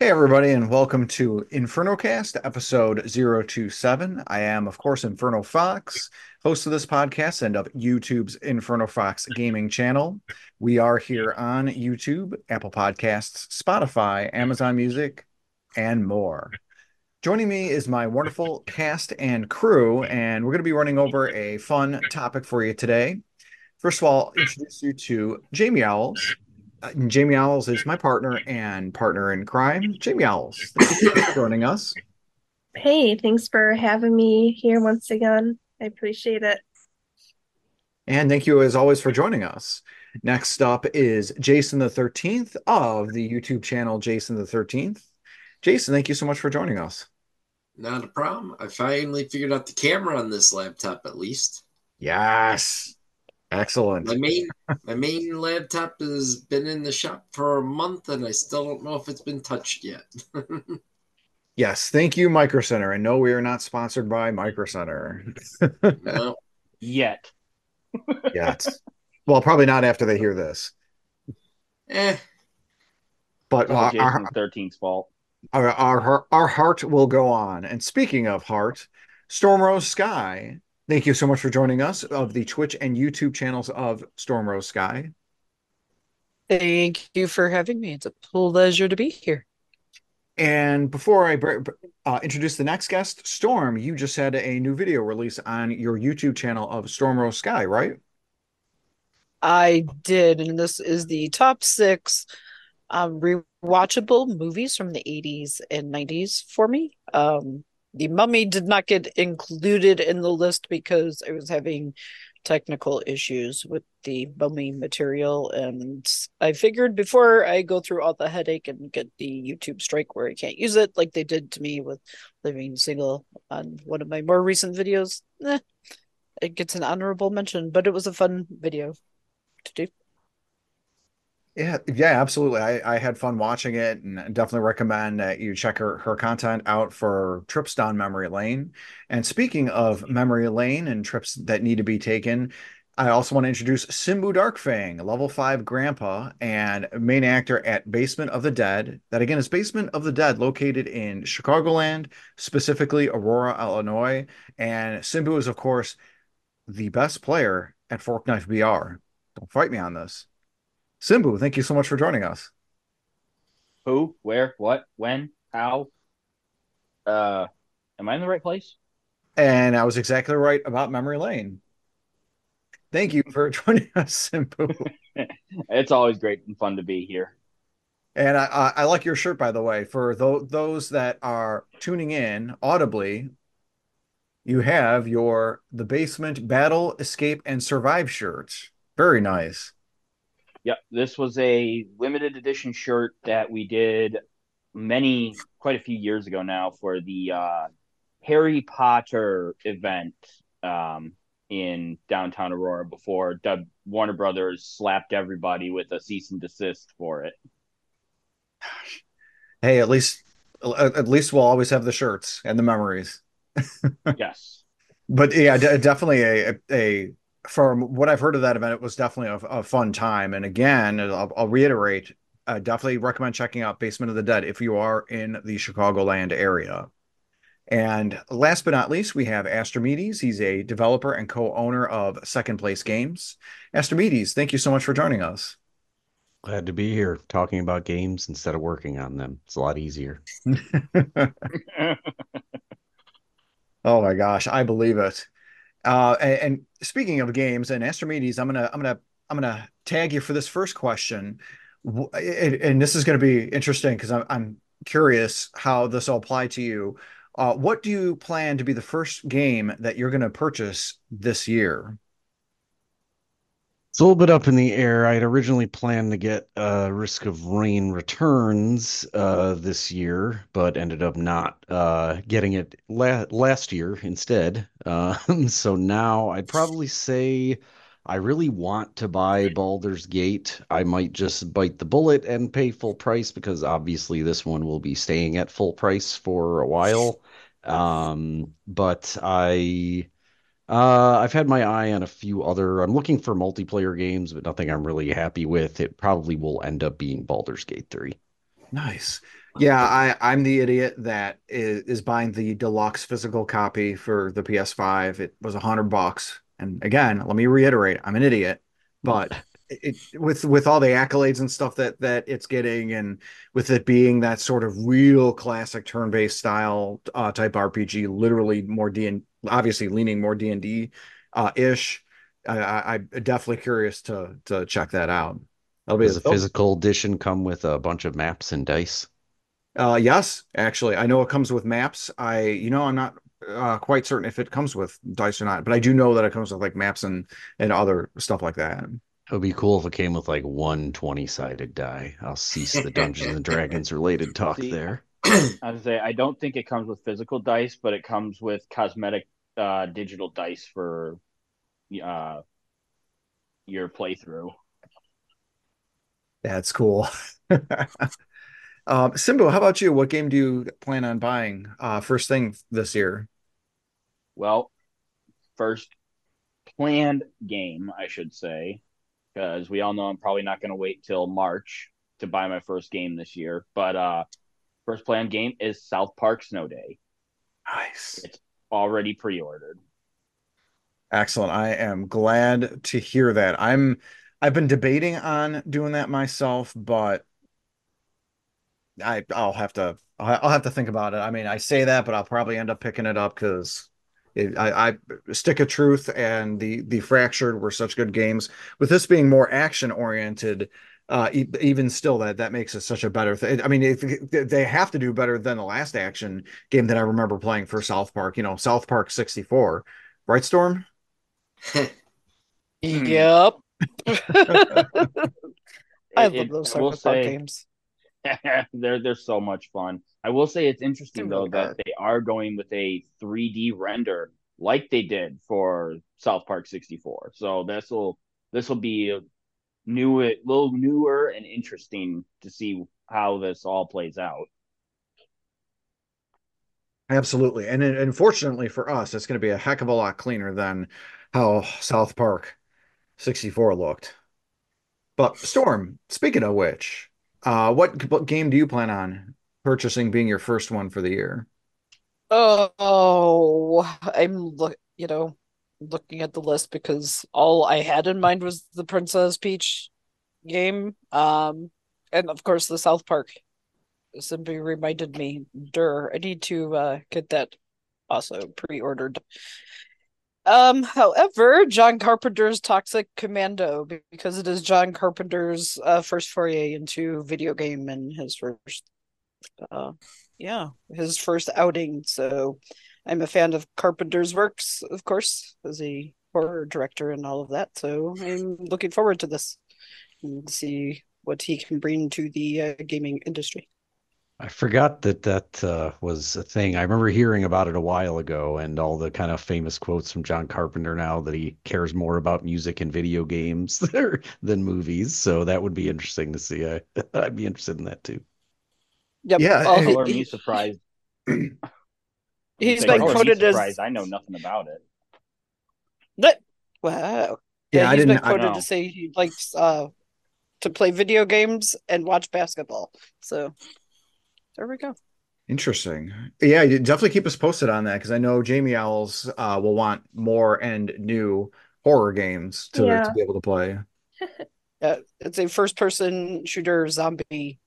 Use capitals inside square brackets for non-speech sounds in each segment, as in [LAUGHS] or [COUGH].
Hey, everybody, and welcome to InfernoCast, episode 027. I am, of course, Inferno Fox, host of this podcast and of YouTube's Inferno Fox gaming channel. We are here on YouTube, Apple Podcasts, Spotify, Amazon Music, and more. Joining me is my wonderful cast and crew, and we're going to be running over a fun topic for you today. First of all, introduce you to Jamie Owls. Uh, Jamie Owls is my partner and partner in crime. Jamie Owls, thank you for joining us. Hey, thanks for having me here once again. I appreciate it. And thank you, as always, for joining us. Next up is Jason the 13th of the YouTube channel Jason the 13th. Jason, thank you so much for joining us. Not a problem. I finally figured out the camera on this laptop, at least. Yes. Excellent. My main my main laptop has been in the shop for a month and I still don't know if it's been touched yet. [LAUGHS] yes, thank you, Micro Center. And no, we are not sponsored by Micro Center. no. [LAUGHS] Yet. Yet. Well, probably not after they hear this. Eh. But uh, our, 13's fault. Our, our our heart will go on. And speaking of heart, Stormrose Sky Thank you so much for joining us of the Twitch and YouTube channels of Storm Rose Sky. Thank you for having me. It's a pleasure to be here. And before I uh, introduce the next guest, Storm, you just had a new video release on your YouTube channel of Storm Rose Sky, right? I did, and this is the top six um, rewatchable movies from the 80s and 90s for me. Um, the mummy did not get included in the list because I was having technical issues with the mummy material. And I figured before I go through all the headache and get the YouTube strike where I can't use it like they did to me with living single on one of my more recent videos eh, it gets an honorable mention but it was a fun video to do yeah, yeah, absolutely. I, I had fun watching it and definitely recommend that you check her, her content out for trips down memory lane. And speaking of memory lane and trips that need to be taken, I also want to introduce Simbu Darkfang, level five grandpa and main actor at Basement of the Dead. That again is Basement of the Dead, located in Chicagoland, specifically Aurora, Illinois. And Simbu is, of course, the best player at Fork Knife BR. Don't fight me on this. Simbu, thank you so much for joining us. Who, where, what, when, how? Uh, am I in the right place? And I was exactly right about Memory Lane. Thank you for [LAUGHS] joining us, Simbu. [LAUGHS] it's always great and fun to be here. And I, I, I like your shirt, by the way. For th- those that are tuning in audibly, you have your the basement battle, escape, and survive shirts. Very nice. Yep, this was a limited edition shirt that we did many, quite a few years ago now for the uh, Harry Potter event um, in downtown Aurora before Dub Warner Brothers slapped everybody with a cease and desist for it. Hey, at least at least we'll always have the shirts and the memories. [LAUGHS] yes. But yeah, d- definitely a, a from what I've heard of that event, it was definitely a, a fun time. And again, I'll, I'll reiterate, I definitely recommend checking out Basement of the Dead if you are in the Chicagoland area. And last but not least, we have Astrimedes. He's a developer and co-owner of Second Place Games. Astrimedes, thank you so much for joining us. Glad to be here talking about games instead of working on them. It's a lot easier. [LAUGHS] oh my gosh, I believe it. Uh, and, and, speaking of games and Astrimedes, I'm gonna I'm gonna I'm gonna tag you for this first question, and this is to be interesting because I'm, I'm curious how this will apply to you. Uh, what do you plan to be the first game that you're going to purchase this year? It's a little bit up in the air. I had originally planned to get uh, Risk of Rain Returns uh, this year, but ended up not uh, getting it la- last year instead. Um, [LAUGHS] so now I'd probably say I really want to buy Baldur's Gate. I might just bite the bullet and pay full price because obviously this one will be staying at full price for a while. Um, but I uh, I've had my eye on a few other. I'm looking for multiplayer games, but nothing I'm really happy with. It probably will end up being Baldur's Gate 3. Nice. Yeah, I I'm the idiot that is, is buying the deluxe physical copy for the PS5. It was a hundred bucks. And again, let me reiterate, I'm an idiot, but it with with all the accolades and stuff that that it's getting, and with it being that sort of real classic turn-based style uh, type RPG, literally more D and obviously leaning more D and D uh, ish. I, I, I'm definitely curious to to check that out. That'll be Does the physical edition come with a bunch of maps and dice? Uh, yes, actually, I know it comes with maps. I, you know, I'm not uh, quite certain if it comes with dice or not, but I do know that it comes with like maps and and other stuff like that. It would be cool if it came with like one 20 sided die. I'll cease the Dungeons and Dragons related talk See, there. I say I don't think it comes with physical dice, but it comes with cosmetic uh, digital dice for uh, your playthrough. That's cool. [LAUGHS] um, Simbu, how about you? What game do you plan on buying uh, first thing this year? Well, first planned game, I should say, because we all know I'm probably not going to wait till March to buy my first game this year. But first planned game is South Park Snow Day. Nice. It's already pre-ordered. Excellent. I am glad to hear that. I'm I've been debating on doing that myself, but I I'll have to I'll have to think about it. I mean, I say that, but I'll probably end up picking it up because I, I Stick of Truth and the the Fractured were such good games. With this being more action oriented, uh, e- even still, that that makes it such a better thing. I mean, if they have to do better than the last action game that I remember playing for South Park, you know, South Park 64, right, Storm? [LAUGHS] Yep. [LAUGHS] I It- love it- those South Park say- games. [LAUGHS] they're they're so much fun. I will say it's interesting They though really that they are going with a 3D render like they did for South Park 64. So this will this will be a new a little newer and interesting to see how this all plays out. Absolutely. And unfortunately for us, it's going to be a heck of a lot cleaner than how South Park 64 looked. But Storm, speaking of which, uh, what, what game do you plan on purchasing being your first one for the year? Oh, I'm look, you know, looking at the list because all I had in mind was the Princess Peach game. Um, and of course the South Park. Somebody reminded me, Dur, I need to uh get that also pre-ordered. Um, however, John Carpenter's Toxic Commando, because it is John Carpenter's uh first foray into video game and his first uh yeah, his first outing. So I'm a fan of Carpenter's works, of course, as a horror director and all of that. So I'm looking forward to this and see what he can bring to the uh, gaming industry. I forgot that that uh, was a thing. I remember hearing about it a while ago and all the kind of famous quotes from John Carpenter now that he cares more about music and video games [LAUGHS] than movies. So that would be interesting to see. I, [LAUGHS] I'd be interested in that too. Yep. Yeah, Oh, and- he- Color me he- surprised. He's Say, been color quoted as surprised. I know nothing about it. That- wow. Yeah, I he's been didn't. I, quoted know. to say he likes uh to play video games and watch basketball. So there we go. interesting. Yeah, you definitely keep us posted on that because I know Jamie Owls uh, will want more and new horror games to, Yeah. to be able to play. [LAUGHS] Yeah, it's a first person shooter zombie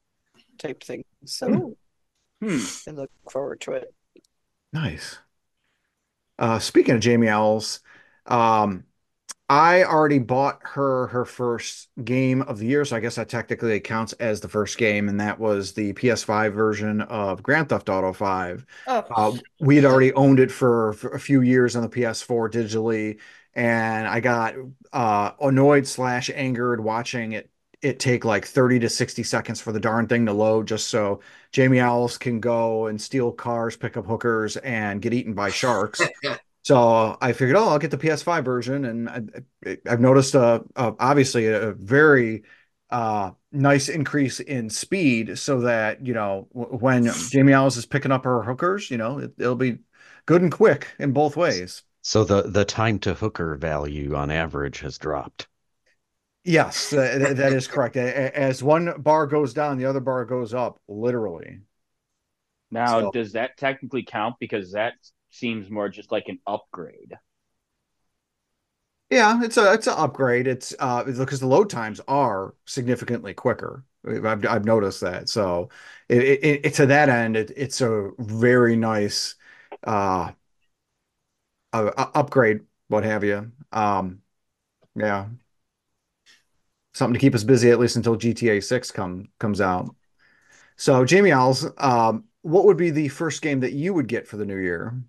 type thing. So Ooh. Hmm. I look forward to it. Nice. Uh, speaking of Jamie Owls, um, I already bought her her first game of the year, so I guess that technically counts as the first game, and that was the PS5 version of Grand Theft Auto 5. Oh, Uh, we had already owned it for, for a few years on the PS4 digitally, and I got uh, annoyed slash angered watching it it take like 30 to 60 seconds for the darn thing to load just so Jamie Owls can go and steal cars, pick up hookers, and get eaten by sharks. [LAUGHS] So I figured, oh, I'll get the PS5 version, and I, I've noticed a, a obviously a very uh, nice increase in speed, so that you know w- when Jamie Owls is picking up her hookers, you know it, it'll be good and quick in both ways. So the the time to hooker value on average has dropped. Yes, that, that [LAUGHS] is correct. As one bar goes down, the other bar goes up, literally. Now, So- does that technically count? Because that seems more just like an upgrade. Yeah, it's a it's an upgrade. It's uh because the load times are significantly quicker. I've I've noticed that. So it, it, it to that end, it, it's a very nice uh, uh upgrade, what have you. Um, yeah, something to keep us busy at least until GTA 6 come comes out. So Jamie Owls, um, what would be the first game that you would get for the new year?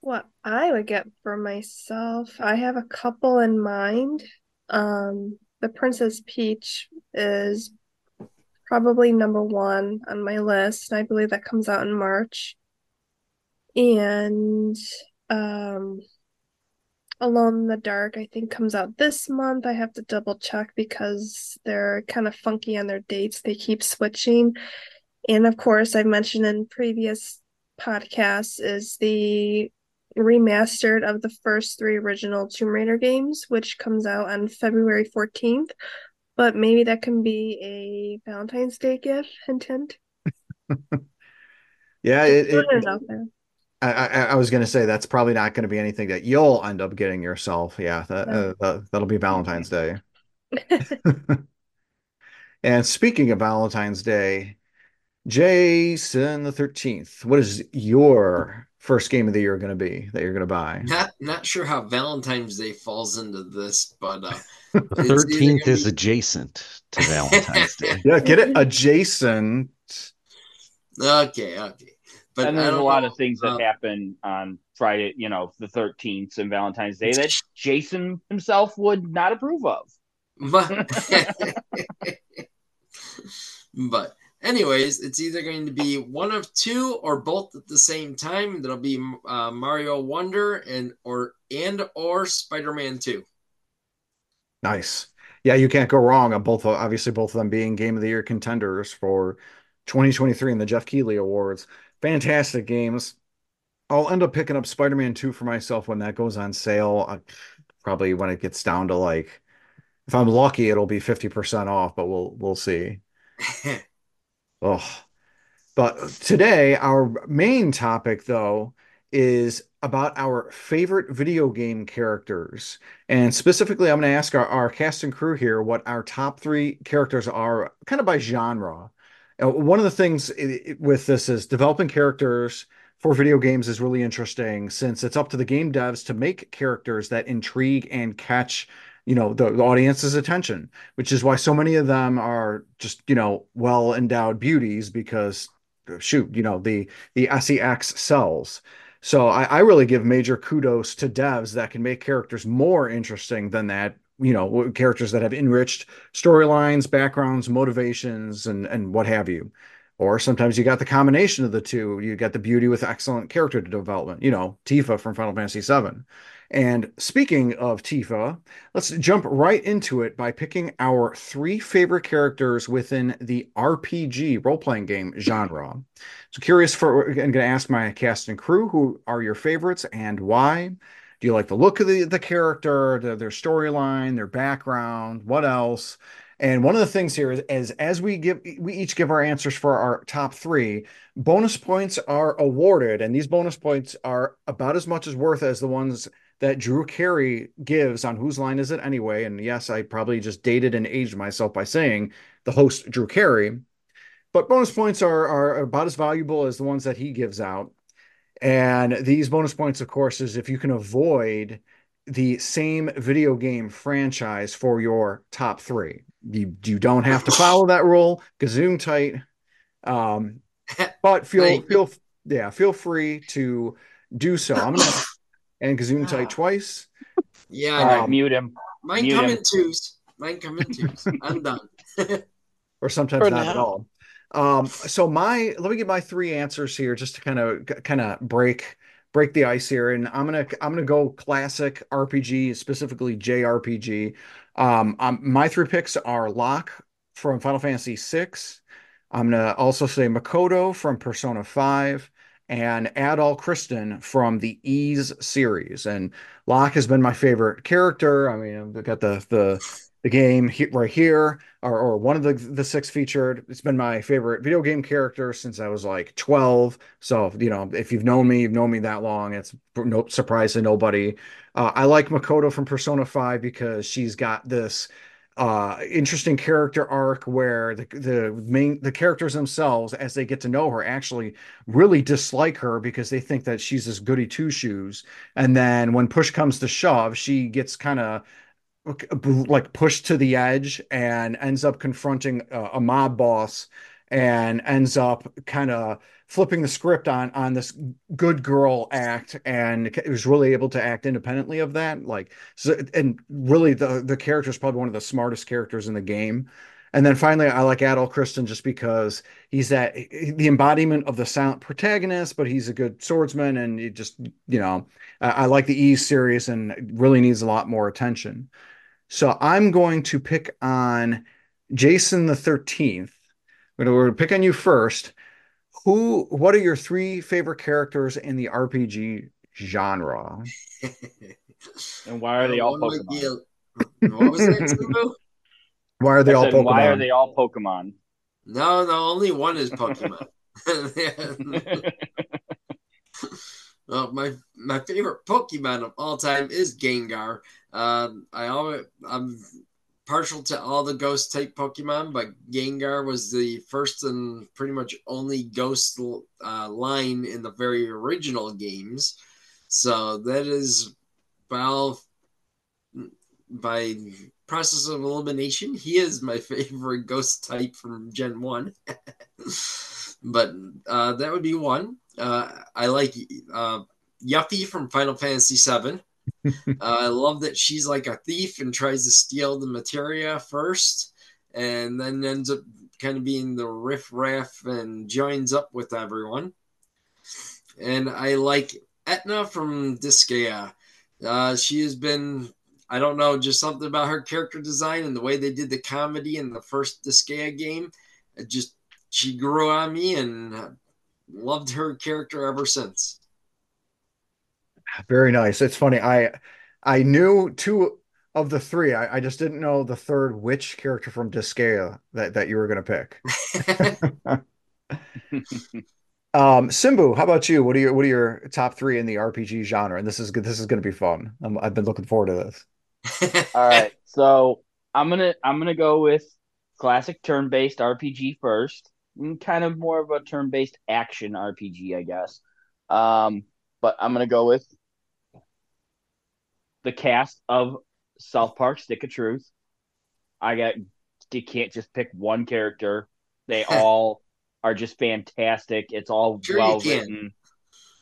What I would get for myself, I have a couple in mind. Um, the Princess Peach is probably number one on my list. and I believe that comes out in March. And um, Alone in the Dark, I think comes out this month. I have to double check because they're kind of funky on their dates. They keep switching. And of course, I've mentioned in previous podcasts is the remastered of the first three original Tomb Raider games, which comes out on February 14th. But maybe that can be a Valentine's Day gift, hint, hint. [LAUGHS] Yeah, it, it, it. I, I, I was going to say that's probably not going to be anything that you'll end up getting yourself. Yeah, that, No. uh, that that'll be Valentine's Day. [LAUGHS] [LAUGHS] And speaking of Valentine's Day, Jason the 13th, what is your first game of the year going to be that you're going to buy? Not not sure how Valentine's Day falls into this, but uh, [LAUGHS] it's Thirteenth gonna is be- adjacent to Valentine's Day. Yeah, get it adjacent. okay, okay. But and there's a lot know, of things that uh, happen on Friday, you know, the 13th and Valentine's Day that Jason himself would not approve of. But, [LAUGHS] [LAUGHS] but anyways, it's either going to be one of two or both at the same time. That'll be uh, Mario Wonder and or and or Spider-Man 2. Nice. Yeah, you can't go wrong on both, obviously, both of them being Game of the Year contenders for 2023 in the Geoff Keighley Awards. Fantastic games. I'll end up picking up Spider-Man 2 for myself when that goes on sale. Probably when it gets down to like, if I'm lucky, it'll be 50% off, but we'll we'll see. [LAUGHS] Oh, but today our main topic though is about our favorite video game characters. And specifically, I'm going to ask our, our cast and crew here what our top three characters are, kind of by genre. Uh, one of the things with this is developing characters for video games is really interesting since it's up to the game devs to make characters that intrigue and catch, you know, the, the audience's attention, which is why so many of them are just, you know, well endowed beauties because shoot, you know, the the SEX sells. So I, I really give major kudos to devs that can make characters more interesting than that, you know, characters that have enriched storylines, backgrounds, motivations, and and what have you. Or sometimes you got the combination of the two. You got the beauty with excellent character development, you know, Tifa from Final Fantasy VII. And speaking of Tifa, let's jump right into it by picking our three favorite characters within the RPG role-playing game genre. So curious for I'm going to ask my cast and crew who are your favorites and why. Do you like the look of the, the character, the, their storyline, their background, what else? And one of the things here is, as we give we each give our answers for our top three, bonus points are awarded, and these bonus points are about as much as worth as the ones that Drew Carey gives on Whose Line Is It Anyway? And yes, I probably just dated and aged myself by saying the host Drew Carey. But bonus points are, are about as valuable as the ones that he gives out. And these bonus points, of course, is if you can avoid the same video game franchise for your top three. You you don't have to follow that rule. Gazoom tight. Um, [LAUGHS] but feel feel yeah, feel free to do so. I'm gonna [LAUGHS] and Gazoom tight Ah. twice. Yeah, Um, I know. Right, mute him. Mine mute come him. in twos. Mine come in twos. I'm done. [LAUGHS] or sometimes For not at all. Um, so my let me get my three answers here just to kind of kind of break break the ice here, and I'm gonna I'm gonna go classic RPG, specifically JRPG. Um, um, my three picks are Locke from Final Fantasy VI. I'm gonna also say Makoto from Persona 5 and Adol Christin from the Ys series. And Locke has been my favorite character. I mean, I've got the the the game he- right here, or, or one of the the six featured. It's been my favorite video game character since I was like 12. So, you know, if you've known me, you've known me that long. It's no surprise to nobody. Uh, I like Makoto from Persona 5 because she's got this uh interesting character arc where the the main the characters themselves as they get to know her actually really dislike her because they think that she's this goody two shoes and then when push comes to shove she gets kind of like pushed to the edge and ends up confronting a, a mob boss and ends up kind of flipping the script on on this good girl act and was really able to act independently of that like so and really the the character is probably one of the smartest characters in the game. And then finally i like Adol Christin just because he's that the embodiment of the silent protagonist but he's a good swordsman and he just you know I, I like the e series and really needs a lot more attention so i'm going to pick on jason the 13th we're going to pick on you first who what are your three favorite characters in the RPG genre? [LAUGHS] and why are they all Pokemon? What was that, [LAUGHS] Why are they I all said, Pokemon? Why are they all Pokemon? No, no, only one is Pokemon. [LAUGHS] well, my my favorite Pokemon of all time is Gengar. Um, I always I'm partial to all the ghost type Pokemon, but Gengar was the first and pretty much only ghost uh, line in the very original games. So that is, well, by process of elimination, he is my [LAUGHS] favorite ghost type from Gen 1. [LAUGHS] but uh, that would be one. Uh, I like uh, Yuffie from Final Fantasy VII. Uh, I love that she's like a thief and tries to steal the materia first, and then ends up kind of being the riff raff and joins up with everyone. And I like Etna from Disgaea. Uh, she has been, I don't know, just something about her character design and the way they did the comedy in the first Disgaea game. It just, she grew on me and loved her character ever since. Very nice. It's funny. I I knew two of the three. I, I just didn't know the third which character from Disgaea that, that you were going to pick. [LAUGHS] um, Simbu, how about you? What are your what are your top three in the RPG genre? And this is good. This is going to be fun. i have been looking forward to this. [LAUGHS] All right, so I'm gonna I'm gonna go with classic turn-based RPG first, kind of more of a turn-based action RPG, I guess. Um, but I'm gonna go with the cast of South Park Stick of Truth. I got you can't just pick one character. They [LAUGHS] all are just fantastic. It's all sure well written.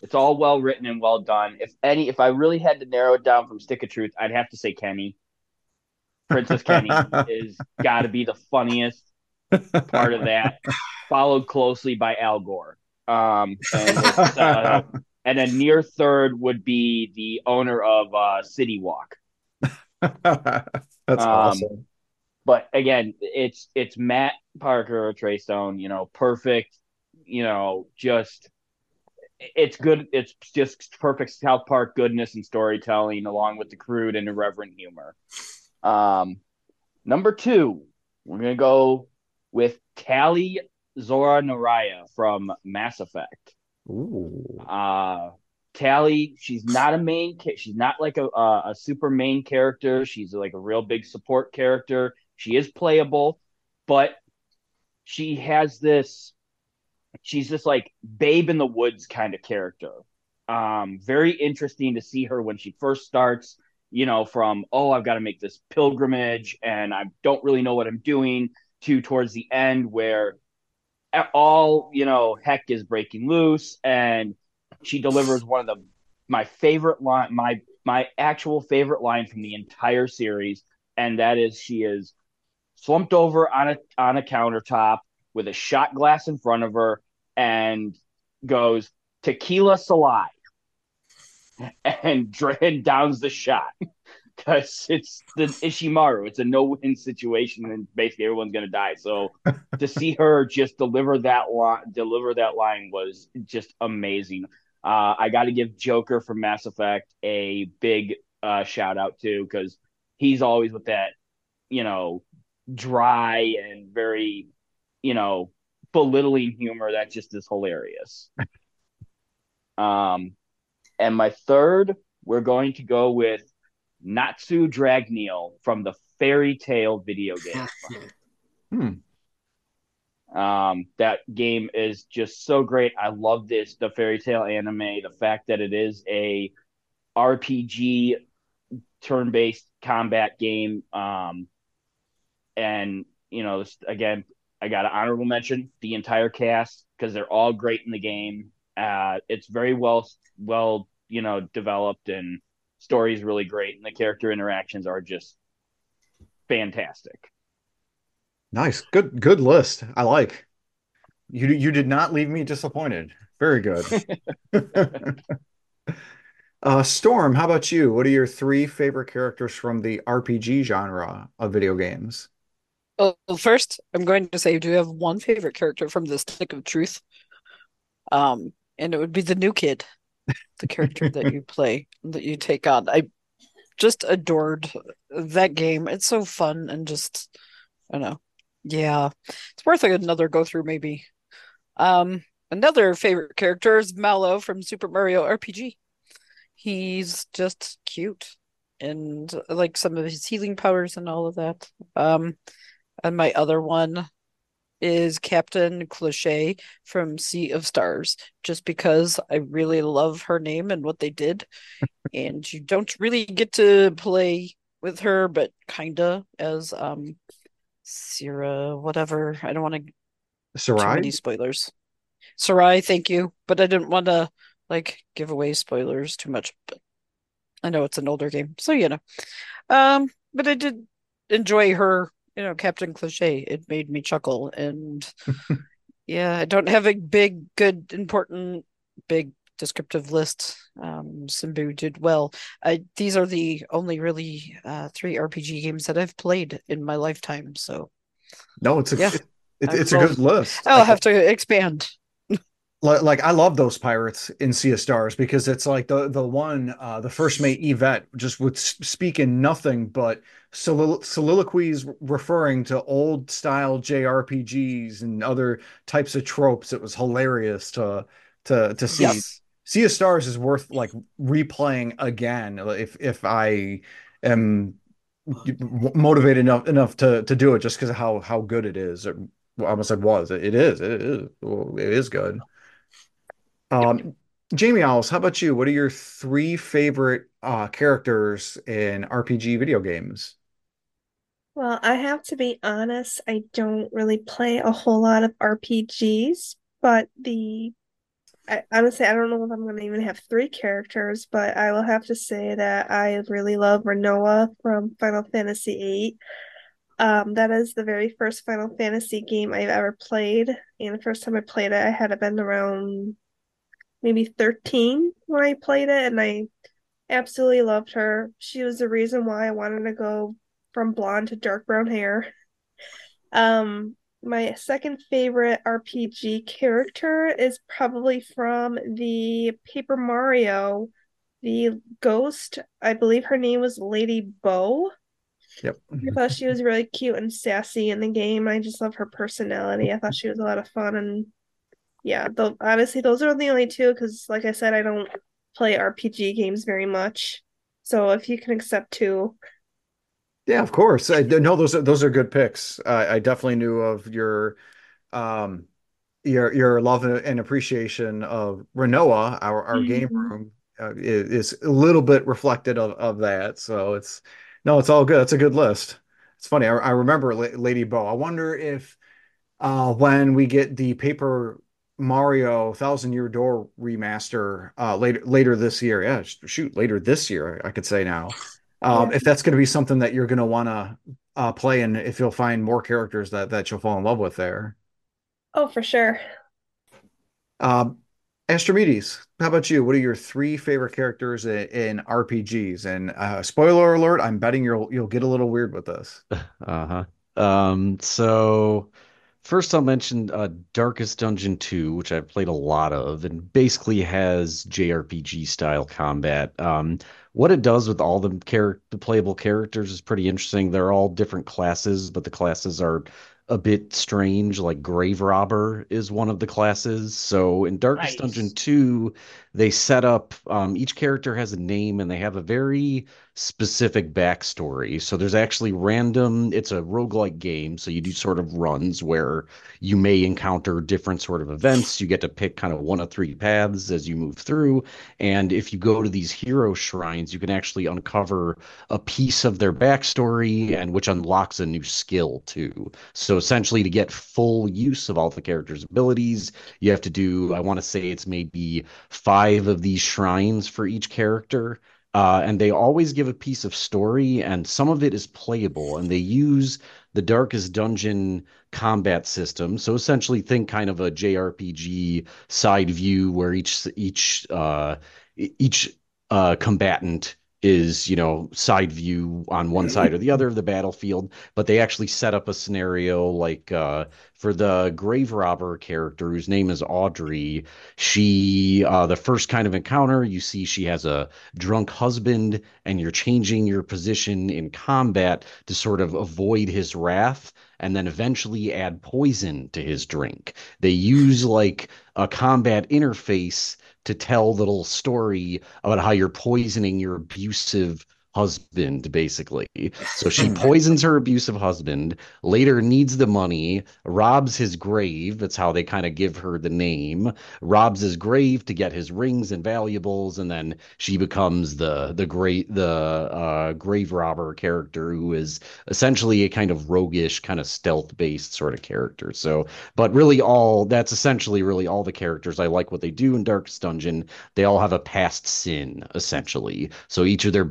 It's all well written and well done. If any if I really had to narrow it down from Stick of Truth, I'd have to say Kenny. Princess Kenny [LAUGHS] is got to be the funniest part of that, followed closely by Al Gore. Um, and uh, [LAUGHS] and a near third would be the owner of uh, City Wok. [LAUGHS] That's um, awesome. But again, it's it's Matt Parker or Trey Stone, you know, perfect, you know, just it's good. It's just perfect South Park goodness and storytelling, along with the crude and irreverent humor. Um, number two, we're gonna go with Tali'Zorah nar Rayya from Mass Effect. Ooh. Uh, Tali, she's not a main. She's not like a, a a super main character. She's like a real big support character. She is playable, but she has this. She's this like babe in the woods kind of character. Um, very interesting to see her when she first starts. You know, from oh, I've got to make this pilgrimage, and I don't really know what I'm doing. To towards the end where all you know heck is breaking loose and she delivers one of the my favorite line my my actual favorite line from the entire series and that is she is slumped over on a on a countertop with a shot glass in front of her and goes tequila salai [LAUGHS] and, and downs the shot [LAUGHS] because it's the Kobayashi Maru. It's a no-win situation, and basically everyone's gonna die. So [LAUGHS] to see her just deliver that line, deliver that line was just amazing. Uh, I got to give Joker from Mass Effect a big uh, shout out too because he's always with that you know, dry and very, you know, belittling humor that just is hilarious. [LAUGHS] um, and my third, we're going to go with Natsu Dragneel from the Fairy Tail video game. Hmm. Um, that game is just so great. I love this, the Fairy Tail anime, the fact that it is a RPG turn-based combat game. Um, and you know, again, I got an honorable mention the entire cast because they're all great in the game. Uh, it's very well, well, you know, developed and story is really great, and the character interactions are just fantastic. Nice, good, good list. I like. You you did not leave me disappointed. Very good. [LAUGHS] [LAUGHS] uh, Storm, how about you? What are your three favorite characters from the RPG genre of video games? Well, first, I'm going to say, do you have one favorite character from the Stick of Truth. Um, and it would be the new kid, the character that you play, that you take on. I just adored that game. It's so fun and just, I don't know. Yeah, it's worth another go through, maybe. Um, another favorite character is Mallow from Super Mario RPG. He's just cute and like some of his healing powers and all of that. Um, and my other one is Captain Klee'Shaa from Sea of Stars, just because I really love her name and what they did. [LAUGHS] and you don't really get to play with her, but kinda as um Serai, whatever. I don't want to Serai? too spoilers. Serai, thank you, but I didn't want to like give away spoilers too much. But I know it's an older game, so you know. Um, but I did enjoy her, you know, Captain Klee'Shaa. It made me chuckle, and [LAUGHS] yeah, I don't have a big, good, important, big descriptive list. Um, Simbu did well. I, these are the only really uh, three RPG games that I've played in my lifetime. So, no, it's a Yeah. it, it's a good list. I'll have to expand. Like, like I love those pirates in Sea of Stars because it's like the the one uh the first mate Yvette just would speak in nothing but solilo- soliloquies referring to old style JRPGs and other types of tropes. It was hilarious to to to see. Yes. Sea of Stars is worth like replaying again if if I am motivated enough enough to to do it just because of how how good it is. Or, I almost said was it is it is well, it is good. Um, Jamie Owls, how about you? What are your three favorite uh characters in RPG video games? Well, I have to be honest, I don't really play a whole lot of RPGs, but the I honestly I don't know if I'm gonna even have three characters, but I will have to say that I really love Rinoa from Final Fantasy VIII. Um, that is the very first Final Fantasy game I've ever played, and the first time I played it, I had been around maybe 13 when I played it, and I absolutely loved her. She was the reason why I wanted to go from blonde to dark brown hair. [LAUGHS] Um, my second favorite RPG character is probably from the Paper Mario, the ghost. I believe her name was Lady Bow. Yep. I thought she was really cute and sassy in the game. I just love her personality. I thought she was a lot of fun and yeah, the, honestly those are the only two because like I said, I don't play RPG games very much. So if you can accept two, Yeah, of course. I no, those are those are good picks. I I definitely knew of your um your your love and appreciation of Rinoa, our our game Mhm. room uh, is, is a little bit reflected of of that. So it's no, it's all good. It's a good list. It's funny. I, I remember La- Lady Bow. I wonder if uh when we get the Paper Mario Thousand Year Door remaster uh later later this year. Yeah, shoot, later this year, I could say now. Um, Yeah. if that's going to be something that you're going to want to uh, play, and if you'll find more characters that that you'll fall in love with there. oh for sure. Um, Astrimedes, how about you? What are your three favorite characters in, in RPGs? And uh, spoiler alert, I'm betting you'll you'll get a little weird with this. [LAUGHS] Uh-huh. Um, so first I'll mention uh, Darkest Dungeon 2, which I've played a lot of, and basically has JRPG style combat. Um, what it does with all the char the playable characters is pretty interesting. They're all different classes, but the classes are a bit strange. Like Grave Robber is one of the classes. So in Darkest Nice. Dungeon 2, they set up um, each character has a name and they have a very specific backstory. So there's actually random, it's a roguelike game. So you do sort of runs where you may encounter different sort of events. You get to pick kind of one of three paths as you move through. And if you go to these hero shrines, you can actually uncover a piece of their backstory and which unlocks a new skill too. So essentially to get full use of all the characters' abilities, you have to do, I want to say it's maybe five of these shrines for each character. Uh, and they always give a piece of story, and some of it is playable, and they use the Darkest Dungeon combat system. So essentially, think kind of a JRPG side view where each each uh, each uh, combatant is, you know, side view on one side or the other of the battlefield, but they actually set up a scenario like uh, for the grave robber character whose name is Audrey. She, uh, the first kind of encounter, you see she has a drunk husband, and you're changing your position in combat to sort of avoid his wrath and then eventually add poison to his drink. They use like a combat interface to tell the little story about how you're poisoning your abusive husband, basically. So she poisons her abusive husband, later needs the money, robs his grave. That's how they kind of give her the name. Robs his grave to get his rings and valuables, and then she becomes the the great the uh, grave robber character who is essentially a kind of roguish, kind of stealth based sort of character. So, but really, all that's essentially really all the characters. I like what they do in Darkest Dungeon. They all have a past sin, essentially. So each of their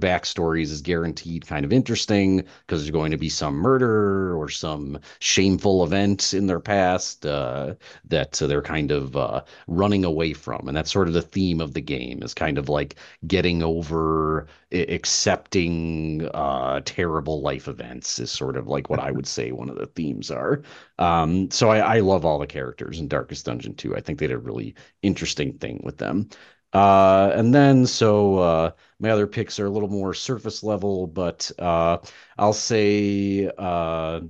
backstories is guaranteed kind of interesting because there's going to be some murder or some shameful event in their past uh, that uh, they're kind of uh, running away from. And that's sort of the theme of the game is kind of like getting over accepting uh, terrible life events is sort of like what I would say one of the themes are. Um, so I, I love all the characters in Darkest Dungeon 2. I think they did a really interesting thing with them. Uh, and then so uh, my other picks are a little more surface level, but uh, I'll say uh,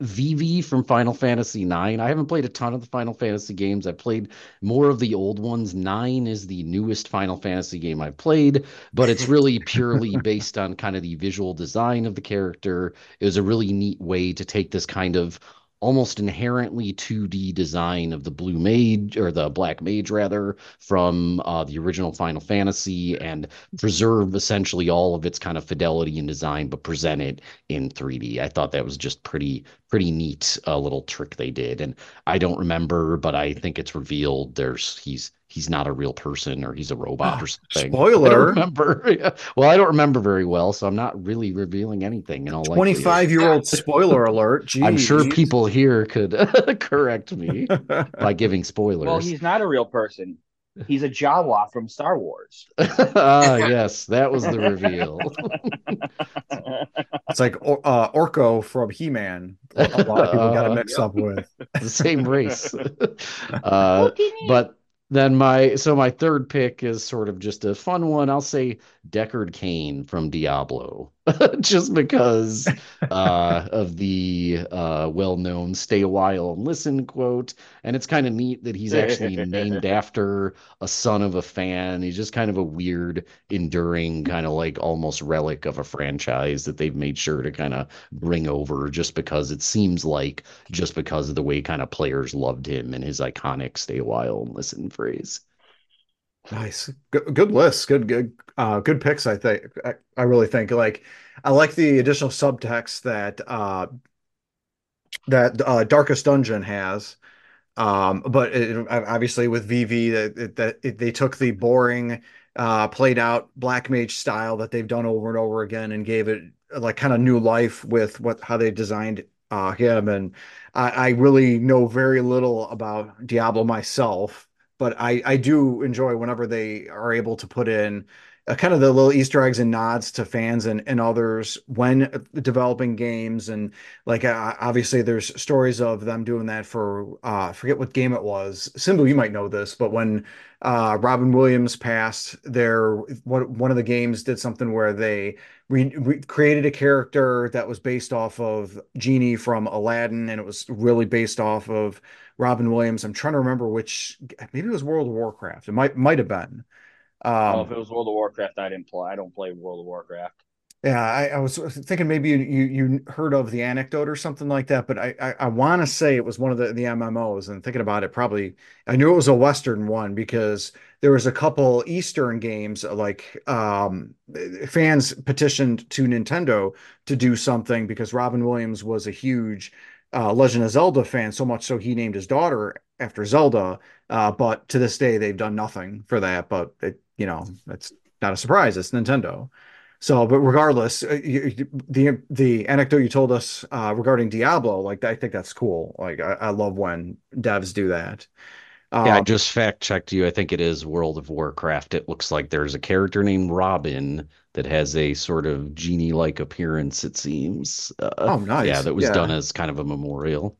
Vivi from Final Fantasy IX. I haven't played a ton of the Final Fantasy games. I've played more of the old ones. Nine is the newest Final Fantasy game I've played, but it's really purely [LAUGHS] based on kind of the visual design of the character. It was a really neat way to take this kind of almost inherently 2D design of the blue mage or the black mage rather from uh, the original Final Fantasy and preserve essentially all of its kind of fidelity and design, but present it in 3D. I thought that was just pretty pretty neat uh, little trick they did. And I don't remember, but I think it's revealed there's he's he's not a real person or he's a robot or something. I don't Spoiler. remember. [LAUGHS] Well, I don't remember very well, so I'm not really revealing anything in all 25 year old spoiler alert. [LAUGHS] I'm sure people here could [LAUGHS] correct me by giving spoilers. Well, he's not a real person. He's a Jawa from Star Wars. ah, yes, that was the reveal. It's like Or- uh, Orko from He Man. A lot of people got to Uh, mix up with. the same race. uh, but then my so my third pick is sort of just a fun one. I'll say Deckard Cain from Diablo, [LAUGHS] just because uh, of the uh, well-known "Stay a while and listen" quote, and it's kind of neat that he's actually named [LAUGHS] after a son of a fan. He's just kind of a weird, enduring, kind of like almost relic of a franchise that they've made sure to kind of bring over, just because it seems like just because of the way kind of players loved him and his iconic "Stay a while and listen" phrase. Nice. Good, good list. Good, good, uh, good picks. I think. I, I really think like I like the additional subtext that uh that uh Darkest Dungeon has. Um, but it, obviously with Vivi that they took the boring, uh, played out Black Mage style that they've done over and over again and gave it like kind of new life with what how they designed uh him. And I, I really know very little about Diablo myself, but I I do enjoy whenever they are able to put in uh, kind of the little Easter eggs and nods to fans and, and others when developing games. And like, uh, obviously, there's stories of them doing that for, uh, I forget what game it was. Simbu, you might know this, but when uh, Robin Williams passed, there, what, one of the games did something where they re, re created a character that was based off of Genie from Aladdin, and it was really based off of Robin Williams. I'm trying to remember which, maybe it was World of Warcraft. It might might have been. Um, oh, if it was World of Warcraft, I didn't play. I don't play World of Warcraft. Yeah, I, I was thinking maybe you, you, you heard of the anecdote or something like that, but I I, I want to say it was one of the the MMOs. And thinking about it, probably I knew it was a Western one because there was a couple Eastern games like um, fans petitioned to Nintendo to do something because Robin Williams was a huge uh, Legend of Zelda fan, so much so he named his daughter after Zelda. Uh, but to this day, they've done nothing for that. But it you know, it's not a surprise. It's Nintendo. So, but regardless, uh, you, the the anecdote you told us uh, regarding Diablo, like I think that's cool. Like I, I love when devs do that. Um, yeah, I um, just fact checked you. I think it is World of Warcraft. It looks like there's a character named Robin that has a sort of genie-like appearance. It seems. Uh, oh, nice. Yeah, that was yeah. done as kind of a memorial.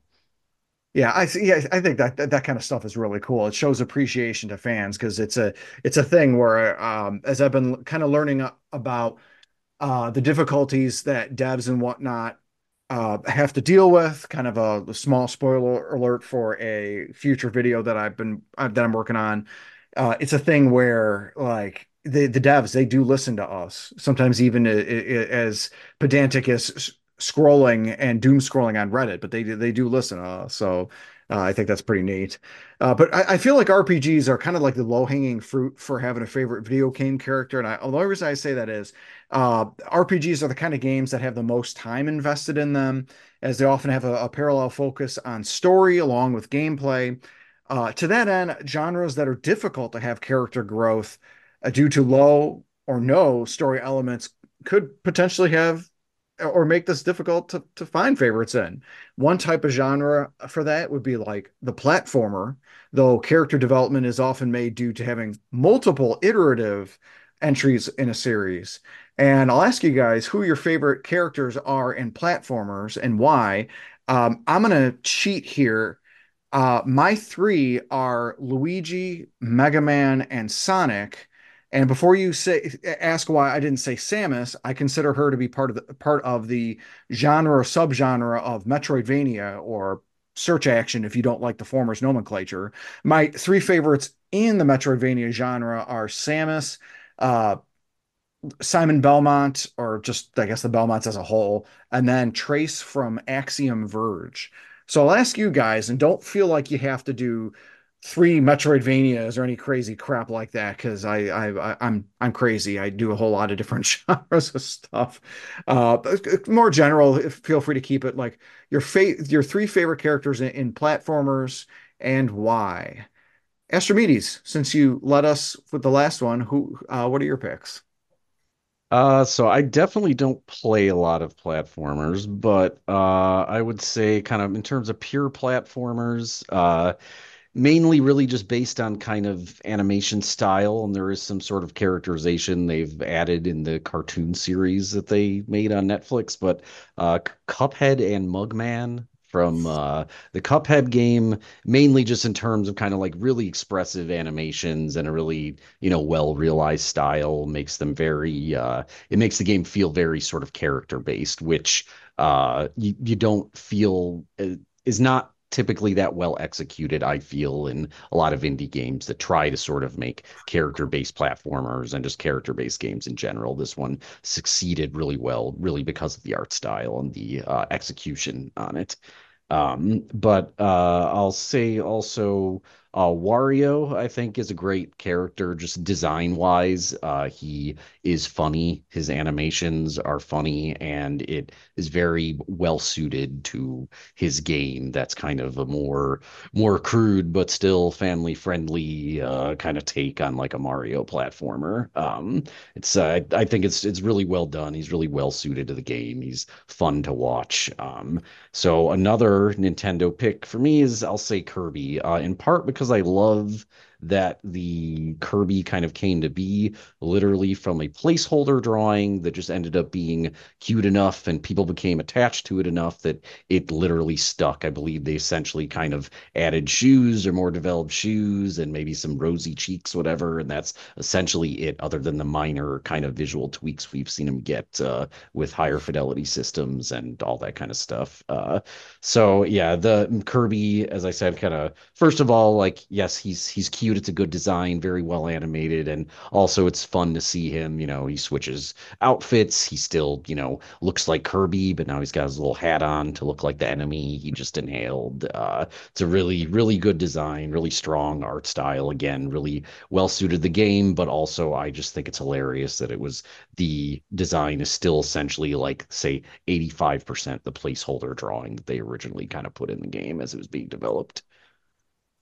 Yeah, I see. yeah, I think that, that that kind of stuff is really cool. It shows appreciation to fans because it's a it's a thing where um, as I've been kind of learning about uh, the difficulties that devs and whatnot uh, have to deal with. Kind of a, a, small spoiler alert for a future video that I've been uh, that I'm working on. Uh, it's a thing where like the the devs they do listen to us sometimes even as pedantic as scrolling and doom scrolling on Reddit, but they they do listen. Uh, so uh, I think that's pretty neat. Uh, but I, I, feel like RPGs are kind of like the low hanging fruit for having a favorite video game character. And I, the only reason I say that is uh, RPGs are the kind of games that have the most time invested in them, as they often have a, a parallel focus on story along with gameplay. Uh, to that end, genres that are difficult to have character growth uh, due to low or no story elements could potentially have or make this difficult to, to find favorites in. One type of genre for that would be like the platformer, though character development is often made due to having multiple iterative entries in a series. And I'll ask you guys who your favorite characters are in platformers and why. Um, I'm going to cheat here. Uh, my three are Luigi, Mega Man, and Sonic. And before you say ask why I didn't say Samus, I consider her to be part of the part of the genre or subgenre of Metroidvania or search action if you don't like the former's nomenclature. My three favorites in the Metroidvania genre are Samus, uh, Simon Belmont, or just I guess the Belmonts as a whole, and then Trace from Axiom Verge. So I'll ask you guys, and don't feel like you have to do three Metroidvanias or any crazy crap like that because I, I I'm I'm crazy. I do a whole lot of different [LAUGHS] genres of stuff. Uh, more general, feel free to keep it like your fa- your three favorite characters in, in platformers and why. Astrimedes, since you led us with the last one, who uh, what are your picks? Uh, so I definitely don't play a lot of platformers, but uh, I would say kind of in terms of pure platformers, uh, mainly really just based on kind of animation style and there is some sort of characterization they've added in the cartoon series that they made on Netflix but uh Cuphead and Mugman from uh, the Cuphead game, mainly just in terms of kind of like really expressive animations and a really, you know, well realized style makes them very, uh, it makes the game feel very sort of character based, which uh, you, you don't feel uh, is not typically that well executed, I feel, in a lot of indie games that try to sort of make character based platformers and just character based games in general. This one succeeded really well, really because of the art style and the uh, execution on it. Um, but uh, I'll say also uh, Wario, I think, is a great character, just design wise. Uh, he is funny. His animations are funny, and it is very well suited to his game. That's kind of a more more crude but still family friendly uh, kind of take on like a Mario platformer. Um, it's uh, I think it's it's really well done. He's really well suited to the game. He's fun to watch. Um, so another Nintendo pick for me is I'll say Kirby, uh, in part because because I love that the Kirby kind of came to be literally from a placeholder drawing that just ended up being cute enough and people became attached to it enough that it literally stuck. I believe they essentially kind of added shoes or more developed shoes and maybe some rosy cheeks, whatever. And that's essentially it, other than the minor kind of visual tweaks we've seen him get uh, with higher fidelity systems and all that kind of stuff. Uh, so yeah, the Kirby, as I said, kind of first of all, like yes, he's he's cute. It's a good design, very well animated, and also it's fun to see him. You know, he switches outfits. He still you know looks like Kirby, but now he's got his little hat on to look like the enemy he just inhaled. Uh, it's a really really good design, really strong art style. Again, really well suited the game, but also I just think it's hilarious that it was the design is still essentially like say 85% the placeholder drawing that they originally kind of put in the game as it was being developed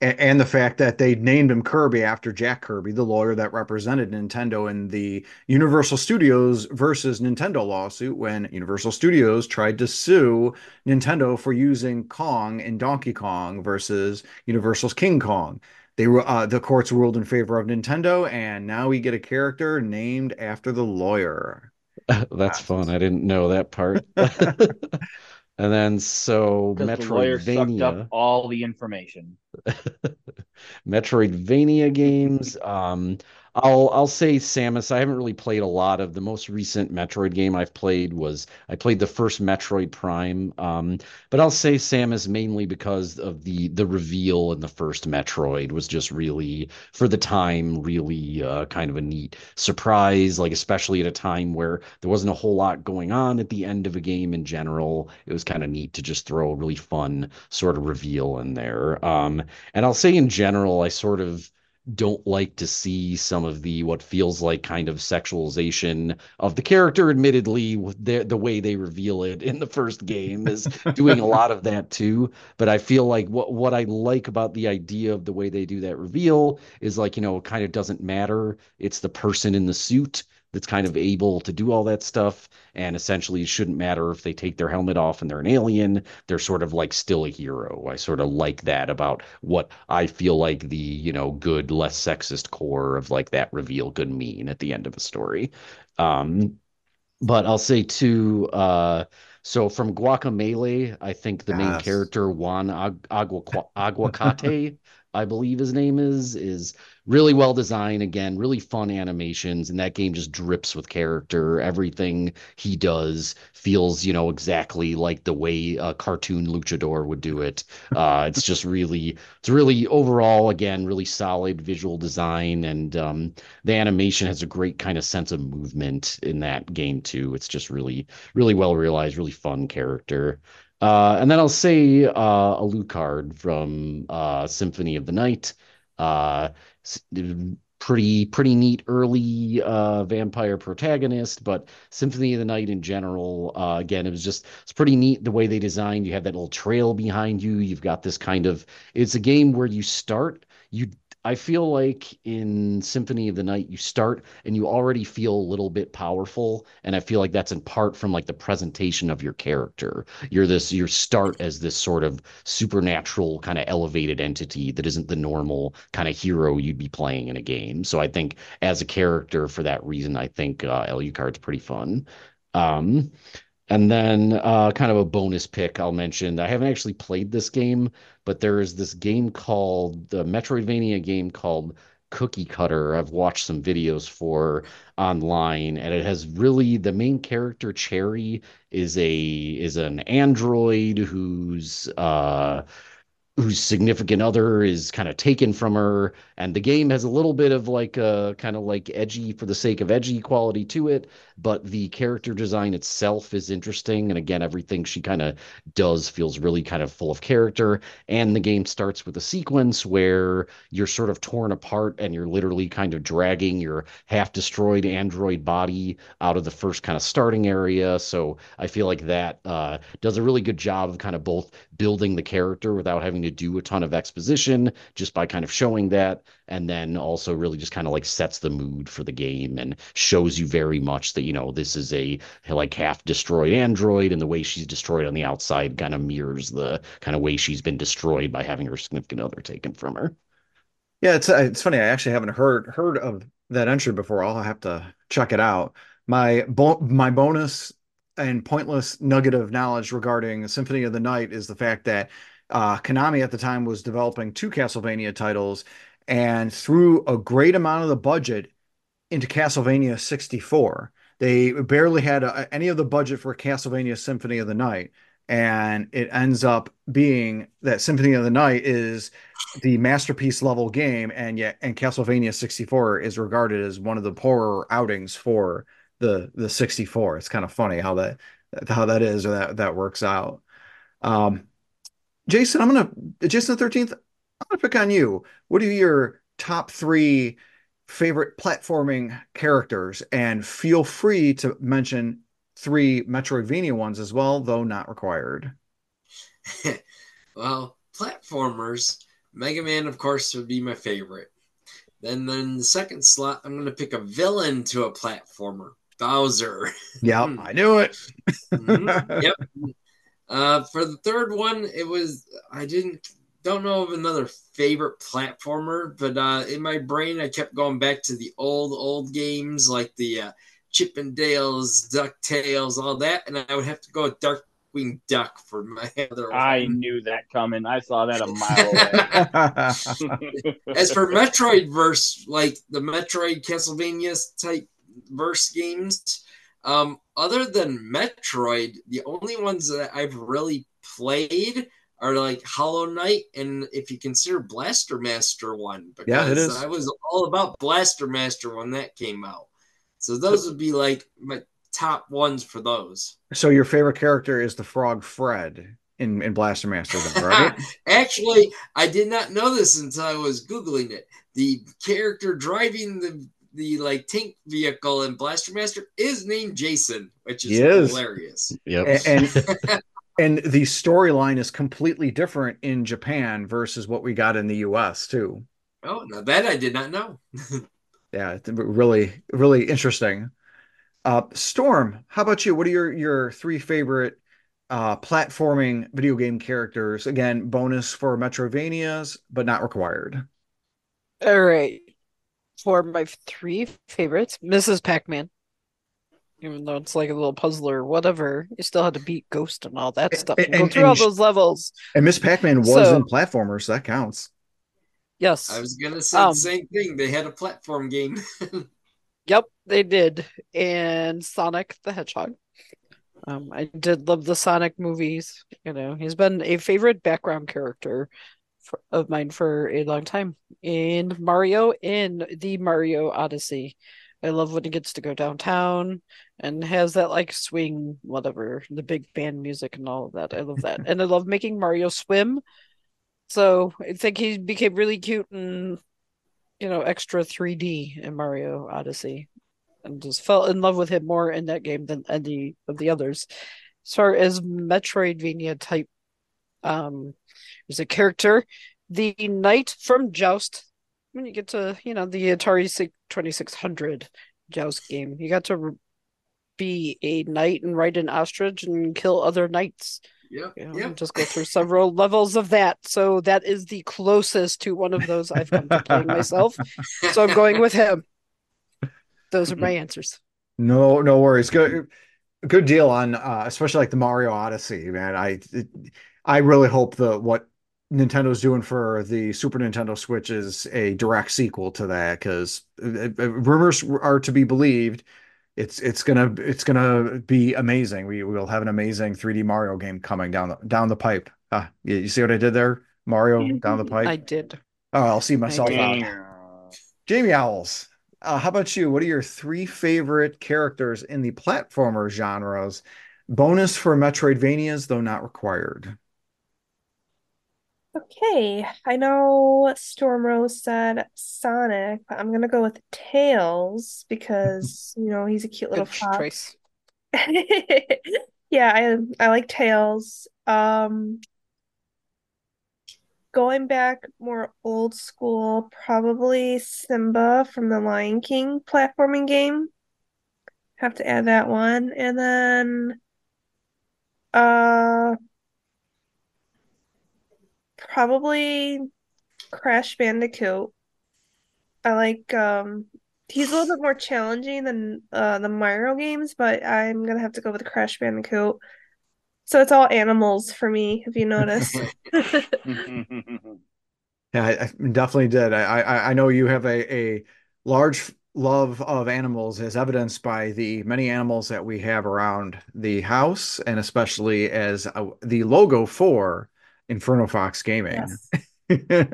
and the fact that they named him Kirby after Jack Kirby, the lawyer that represented Nintendo in the Universal Studios versus Nintendo lawsuit when Universal Studios tried to sue Nintendo for using Kong in Donkey Kong versus Universal's King Kong. They were uh, the courts ruled in favor of Nintendo, and now we get a character named after the lawyer. [LAUGHS] That's fun. I didn't know that part. [LAUGHS] [LAUGHS] And then so Metroidvania sucked up all the information. [LAUGHS] Metroidvania games. Um, I'll I'll say Samus. I haven't really played a lot of the most recent Metroid game I've played was I played the first Metroid Prime. Um, but I'll say Samus mainly because of the the reveal in the first Metroid was just really for the time really uh, kind of a neat surprise. Like especially at a time where there wasn't a whole lot going on at the end of a game in general. It was kind of neat to just throw a really fun sort of reveal in there. Um, and I'll say in general, I sort of don't like to see some of the what feels like kind of sexualization of the character admittedly the the way they reveal it in the first game is [LAUGHS] doing a lot of that too. But i feel like what what i like about the idea of the way they do that reveal is like you know it kind of doesn't matter. It's the person in the suit that's kind of able to do all that stuff. And essentially, it shouldn't matter if they take their helmet off and they're an alien. They're sort of like still a hero. I sort of like that about what I feel like the, you know, good, less sexist core of like that reveal could mean at the end of a story. Um, but I'll say too, uh, so from Guacamelee, I think the yes. main character Juan Agu- Agu- Aguacate, [LAUGHS] I believe his name is, is really well designed again really fun animations and that game just drips with character. Everything he does feels you know exactly like the way a cartoon luchador would do it. [LAUGHS] Uh, it's just really it's really overall again really solid visual design and um, the animation has a great kind of sense of movement in that game too. It's just really really well realized really fun character. Uh, and then I'll say uh, Alucard from uh, Symphony of the Night. Uh, pretty pretty neat early uh, vampire protagonist, but Symphony of the Night in general, uh, again, it was just it's pretty neat the way they designed. You have that little trail behind you. You've got this kind of it's a game where you start you I feel like in Symphony of the Night, you start and you already feel a little bit powerful. And I feel like that's in part from like the presentation of your character. You're this, your start as this sort of supernatural kind of elevated entity that isn't the normal kind of hero you'd be playing in a game. So I think as a character, for that reason, I think uh, Alucard's pretty fun. Um, and then, uh, kind of a bonus pick I'll mention. I haven't actually played this game, but there is this game called the Metroidvania game called Cookie Cutter. I've watched some videos for online, and it has really the main character Cherry is a is an android who's uh whose significant other is kind of taken from her and the game has a little bit of like a kind of like edgy for the sake of edgy quality to it but the character design itself is interesting and again everything she kind of does feels really kind of full of character and the game starts with a sequence where you're sort of torn apart and you're literally kind of dragging your half destroyed android body out of the first kind of starting area so i feel like that uh, does a really good job of kind of both building the character without having to do a ton of exposition just by kind of showing that and then also really just kind of like sets the mood for the game and shows you very much that you know this is a like half destroyed android and the way she's destroyed on the outside kind of mirrors the kind of way she's been destroyed by having her significant other taken from her Yeah, it's uh, it's funny. I actually haven't heard heard of that entry before. I'll have to check it out. My bo my bonus and pointless nugget of knowledge regarding Symphony of the Night is the fact that uh, Konami at the time was developing two Castlevania titles and threw a great amount of the budget into Castlevania 64. They barely had a, any of the budget for Castlevania Symphony of the Night, and it ends up being that Symphony of the Night is the masterpiece level game, and yet and Castlevania 64 is regarded as one of the poorer outings for the the 64. It's kind of funny how that how that is or that that works out. Um, Jason, I'm gonna Jason the 13th, I'm gonna pick on you. What are your top three favorite platforming characters? And feel free to mention three Metroidvania ones as well, though not required. [LAUGHS] well, platformers, Mega Man, of course, would be my favorite. Then, then the second slot, I'm going to pick a villain to a platformer, Bowser. Yeah, I knew it. mm-hmm. [LAUGHS] Yep. Uh, for the third one, it was I didn't don't know of another favorite platformer, but uh, in my brain, I kept going back to the old old games like the uh, Chip 'n Dales, Ducktales, all that, and I would have to go with Darkwing Duck for my [LAUGHS] other. I one. knew that coming. I saw that a mile away. [LAUGHS] As for Metroid verse, like the Metroid Castlevania type verse games, um, other than Metroid, the only ones that I've really played are like Hollow Knight, and if you consider Blaster Master one, because yeah, it is. I was all about Blaster Master when that came out. So those would be like my top ones for those. So your favorite character is the Frog Fred in, in Blaster Master, then, right? [LAUGHS] Actually, I did not know this until I was googling it. The character driving the the like tank vehicle in Blaster Master is named Jason, which is, is. hilarious. Yep. And and, [LAUGHS] and the storyline is completely different in Japan versus what we got in the US too. Oh, now that I did not know. [LAUGHS] yeah, really, really interesting. Uh, Storm, how about you? What are your your three favorite uh, platforming video game characters? Again, bonus for Metrovanias, but not required. All right for my three favorites, Mrs. Pac-Man. Even though it's like a little puzzler, or whatever, you still had to beat Ghost and all that stuff and, and go through and all those levels. And Miss Pac-Man was so, in platformers, so that counts. Yes. I was gonna say um, the same thing. They had a platform game. [LAUGHS] yep, they did. And Sonic the Hedgehog. Um, I did love the Sonic movies. You know, he's been a favorite background character for, of mine for a long time. And Mario in the Mario Odyssey. I love when he gets to go downtown and has that like swing, whatever, the big band music and all of that. I love that. and I love making Mario swim. So I think he became really cute and, you know, extra 3D in Mario Odyssey. And just fell in love with him more in that game than any of the others. As far as Metroidvania type um there's a character, the knight from Joust. When you get to, you know, the Atari 2600 Joust game, you got to be a knight and ride an ostrich and kill other knights. Yeah. You know, Just go through several [LAUGHS] levels of that. So that is the closest to one of those I've come to playing myself. So I'm going with him. Those are my [LAUGHS] answers. No, no worries. Good, good deal on, uh, especially like the Mario Odyssey, man. I, it, I really hope the what Nintendo's doing for the Super Nintendo Switch is a direct sequel to that because rumors are to be believed. It's it's gonna it's gonna be amazing. We will have an amazing 3D Mario game coming down the down the pipe. Uh, you, you see what I did there, Mario down the pipe? I did. Oh, I'll see myself out. Jamie Owls. Uh, how about you? What are your three favorite characters in the platformer genres? Bonus for Metroidvanias, though not required. Okay, I know Storm Rose said Sonic, but I'm gonna go with Tails because [LAUGHS] you know he's a cute little Good fox. choice. [LAUGHS] yeah, I I like Tails. Um, going back more old school, probably Simba from the Lion King platforming game. Have to add that one, and then uh probably Crash Bandicoot I like um he's a little bit more challenging than uh the Mario games, but I'm gonna have to go with Crash Bandicoot. So it's all animals for me, if you notice. [LAUGHS] Yeah, I, I definitely did. I, I I know you have a a large love of animals as evidenced by the many animals that we have around the house, and especially as uh the logo for Inferno Fox Gaming. Yes. [LAUGHS]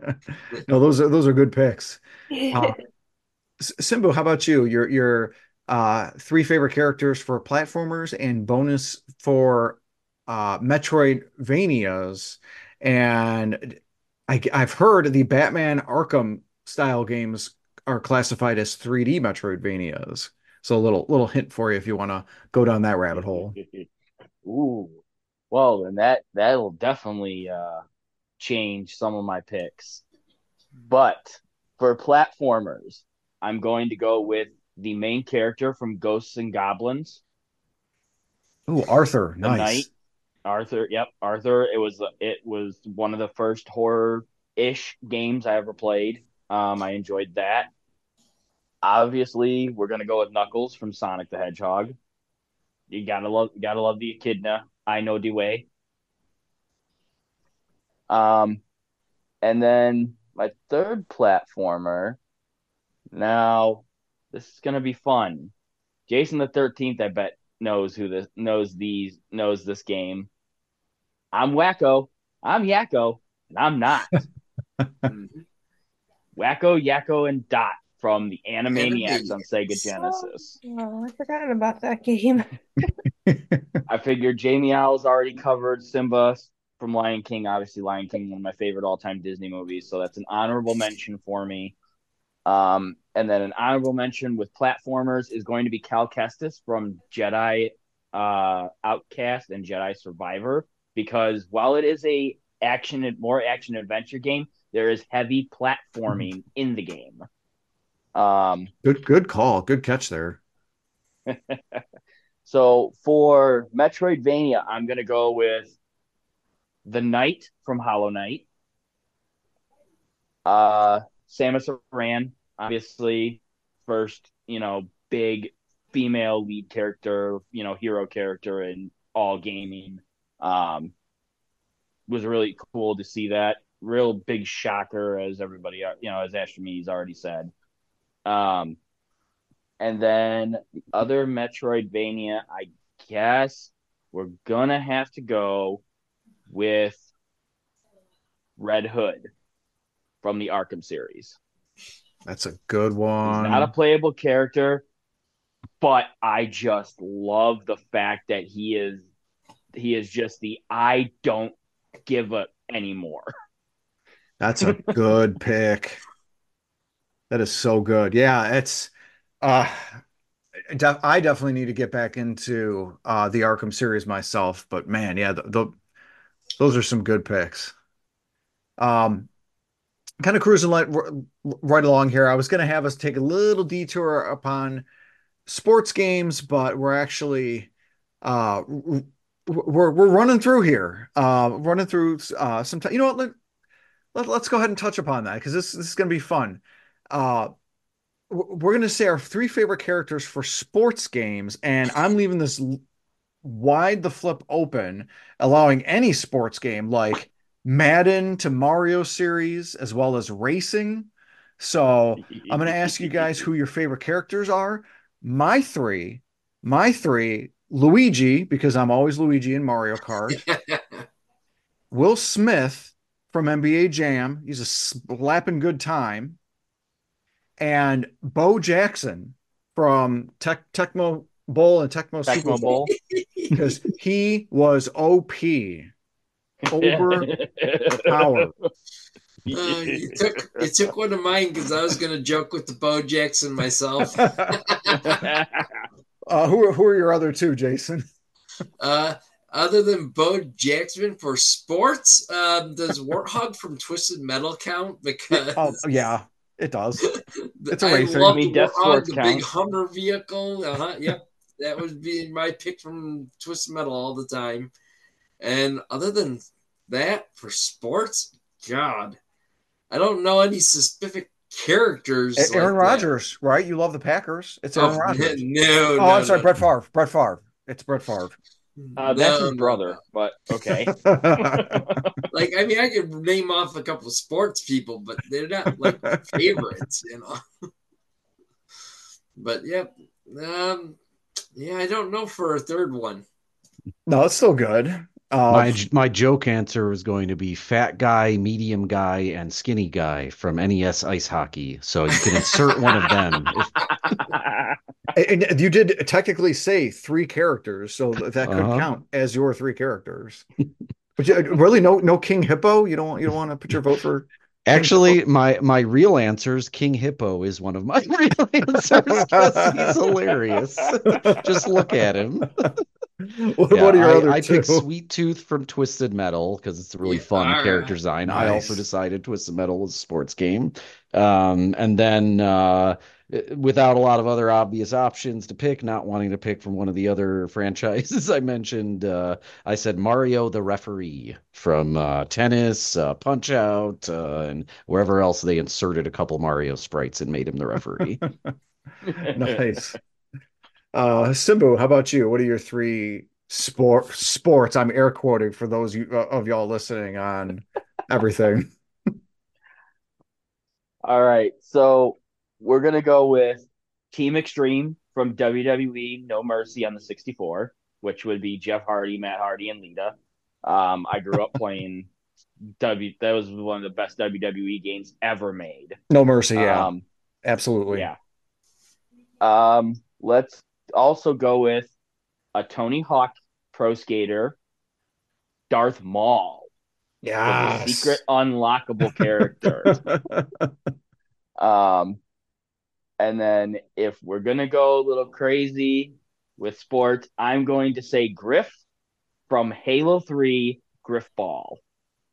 No, those are those are good picks. [LAUGHS] Uh, Simbu, how about you? Your your uh three favorite characters for platformers and bonus for uh Metroidvanias. And I, I've heard the Batman Arkham style games are classified as 3D Metroidvanias. So a little little hint for you if you want to go down that rabbit hole. [LAUGHS] Ooh. Well, then that that'll definitely uh change some of my picks. But for platformers, I'm going to go with the main character from Ghosts and Goblins, Ooh, Arthur, the Knight, nice. Arthur. Yep, Arthur. It was it was one of the first horror-ish games I ever played. Um, I enjoyed that. Obviously, we're gonna go with Knuckles from Sonic the Hedgehog. You gotta love gotta love the echidna. I know the way. Um, and then my third platformer. Now, this is gonna be fun. Jason the Thirteenth, I bet knows who this knows these knows this game. I'm Wacko. I'm Yakko, and I'm not. [LAUGHS] Wacko, Yakko, and Dot from the Animaniacs on Sega Genesis. Oh, I forgot about that game. [LAUGHS] [LAUGHS] I figured Jamie Owl's already covered Simba from Lion King. Obviously, Lion King, one of my favorite all-time Disney movies, so that's an honorable mention for me. Um, and then an honorable mention with platformers is going to be Cal Kestis from Jedi uh, Outcast and Jedi Survivor, because while it is a action more action adventure game, there is heavy platforming in the game. Um, Good good call. Good catch there. [LAUGHS] so for Metroidvania, I'm gonna go with the Knight from Hollow Knight, uh, Samus Aran, obviously first, you know, big female lead character, you know, hero character in all gaming. Um, was really cool to see that. Real big shocker, as everybody, you know, as Astrimedes already said. Um, and then the other Metroidvania, I guess we're gonna have to go with Red Hood from the Arkham series. That's a good He's one. not a playable character, but I just love the fact that he is he is just the I don't give up anymore. That's a good pick. [LAUGHS] That is so good. Yeah, it's uh def I definitely need to get back into uh the Arkham series myself, but man, yeah, the, the those are some good picks. Um kind of cruising like right along here. I was going to have us take a little detour upon sports games, but we're actually uh we're we're running through here. Uh running through uh some time. You know what? Let, let, let's go ahead and touch upon that because this this is going to be fun. Uh we're going to say our three favorite characters for sports games, and I'm leaving this wide the flip open, allowing any sports game like Madden to Mario series, as well as racing. So I'm going to ask you guys who your favorite characters are. My three, my three, Luigi, because I'm always Luigi in Mario Kart. [LAUGHS] Will Smith from NBA Jam, he's a slapping good time. And Bo Jackson from Tech Tecmo Bowl and Tecmo, Super Tecmo Bowl Bowl. [LAUGHS] because he was OP, overpowered. [LAUGHS] Uh, you took you took one of mine because I was gonna joke with the Bo Jackson myself. [LAUGHS] uh, who are who are your other two, Jason? Uh, other than Bo Jackson for sports, um, does Warthog from Twisted Metal count? Because Oh yeah, it does. [LAUGHS] It's a racer. I mean, the Death Force the big. Hummer vehicle. Uh-huh, yep, that would be my pick from Twisted Metal all the time. And other than that, for sports, God, I don't know any specific characters. Aaron like. Rodgers, right? You love the Packers. It's Aaron Oh, Rodgers. [LAUGHS] no, Oh, no, I'm sorry, no. Brett Favre. Brett Favre. It's Brett Favre. Uh, that's No, his brother, no. but okay. [LAUGHS] Like, I mean, I could name off a couple of sports people, but they're not like favorites, you know. but yep, um, yeah, I don't know for a third one. no, it's still good. Uh, My my joke answer was going to be fat guy, medium guy, and skinny guy from NES Ice Hockey. So you can insert one of them. If, [LAUGHS] and you did technically say three characters, so that could Uh-huh. count as your three characters. But you, really, no, no King Hippo. You don't, you don't want to put your vote for. actually, my my real answer is King Hippo is one of my [LAUGHS] real answers because he's hilarious. [LAUGHS] Just look at him. [LAUGHS] What, Yeah, what are your I, other I two? picked Sweet Tooth from Twisted Metal because it's a really Yeah, fun alright. character design. I also decided Twisted Metal was a sports game. Um, and then uh, without a lot of other obvious options to pick, not wanting to pick from one of the other [LAUGHS] franchises I mentioned, uh, I said Mario the referee from uh, tennis, uh, Punch Out, uh, and wherever else they inserted a couple Mario sprites and made him the referee. [LAUGHS] nice. Uh, Simbu, how about you? What are your three sport sports? I'm air quoting for those you, uh, of y'all listening on everything. [LAUGHS] All right, so we're gonna go with Team Extreme from WWE No Mercy on the 64, which would be Jeff Hardy, Matt Hardy, and Lita. Um, I grew up [LAUGHS] playing W. That was one of the best WWE games ever made. No mercy, yeah, Um, absolutely. yeah. Um, let's also go with a Tony Hawk pro skater, Darth Maul, Yeah, secret unlockable [LAUGHS] character. [LAUGHS] Um, and then if we're gonna go a little crazy with sports, I'm going to say Grif from Halo 3 Grifball.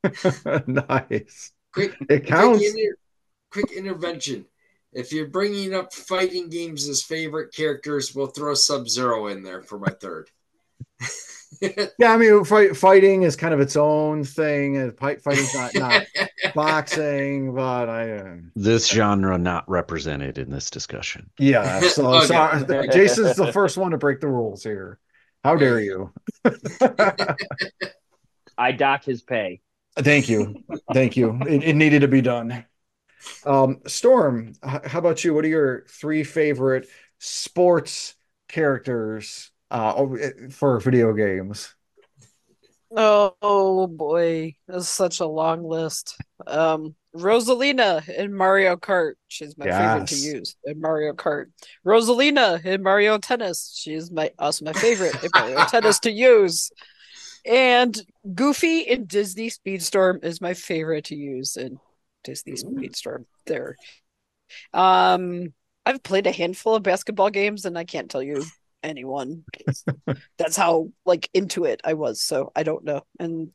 [LAUGHS] nice. Quick, It counts. Quick, inter- quick intervention. If you're bringing up fighting games as favorite characters, we'll throw Sub Zero in there for my third. Yeah, I mean, fight, fighting is kind of its own thing. and Fight, fighting's not not [LAUGHS] boxing, but I. Uh, This genre not represented in this discussion. yeah, so [LAUGHS] Okay. sorry. Jason's the first one to break the rules here. How dare you? [LAUGHS] I dock his pay. Thank you. Thank you. It, it needed to be done. Um, Storm, how about you? What are your three favorite sports characters uh, for video games? Oh, oh boy, that's such a long list. Um, Rosalina in Mario Kart. She's my favorite to use in Mario Kart. Rosalina in Mario Tennis. She's my also my favorite in Mario [LAUGHS] Tennis to use. And Goofy in Disney Speedstorm is my favorite to use in Disney Speedstorm. There. Um, I've played a handful of basketball games and I can't tell you anyone. That's how like into it I was. So I don't know. And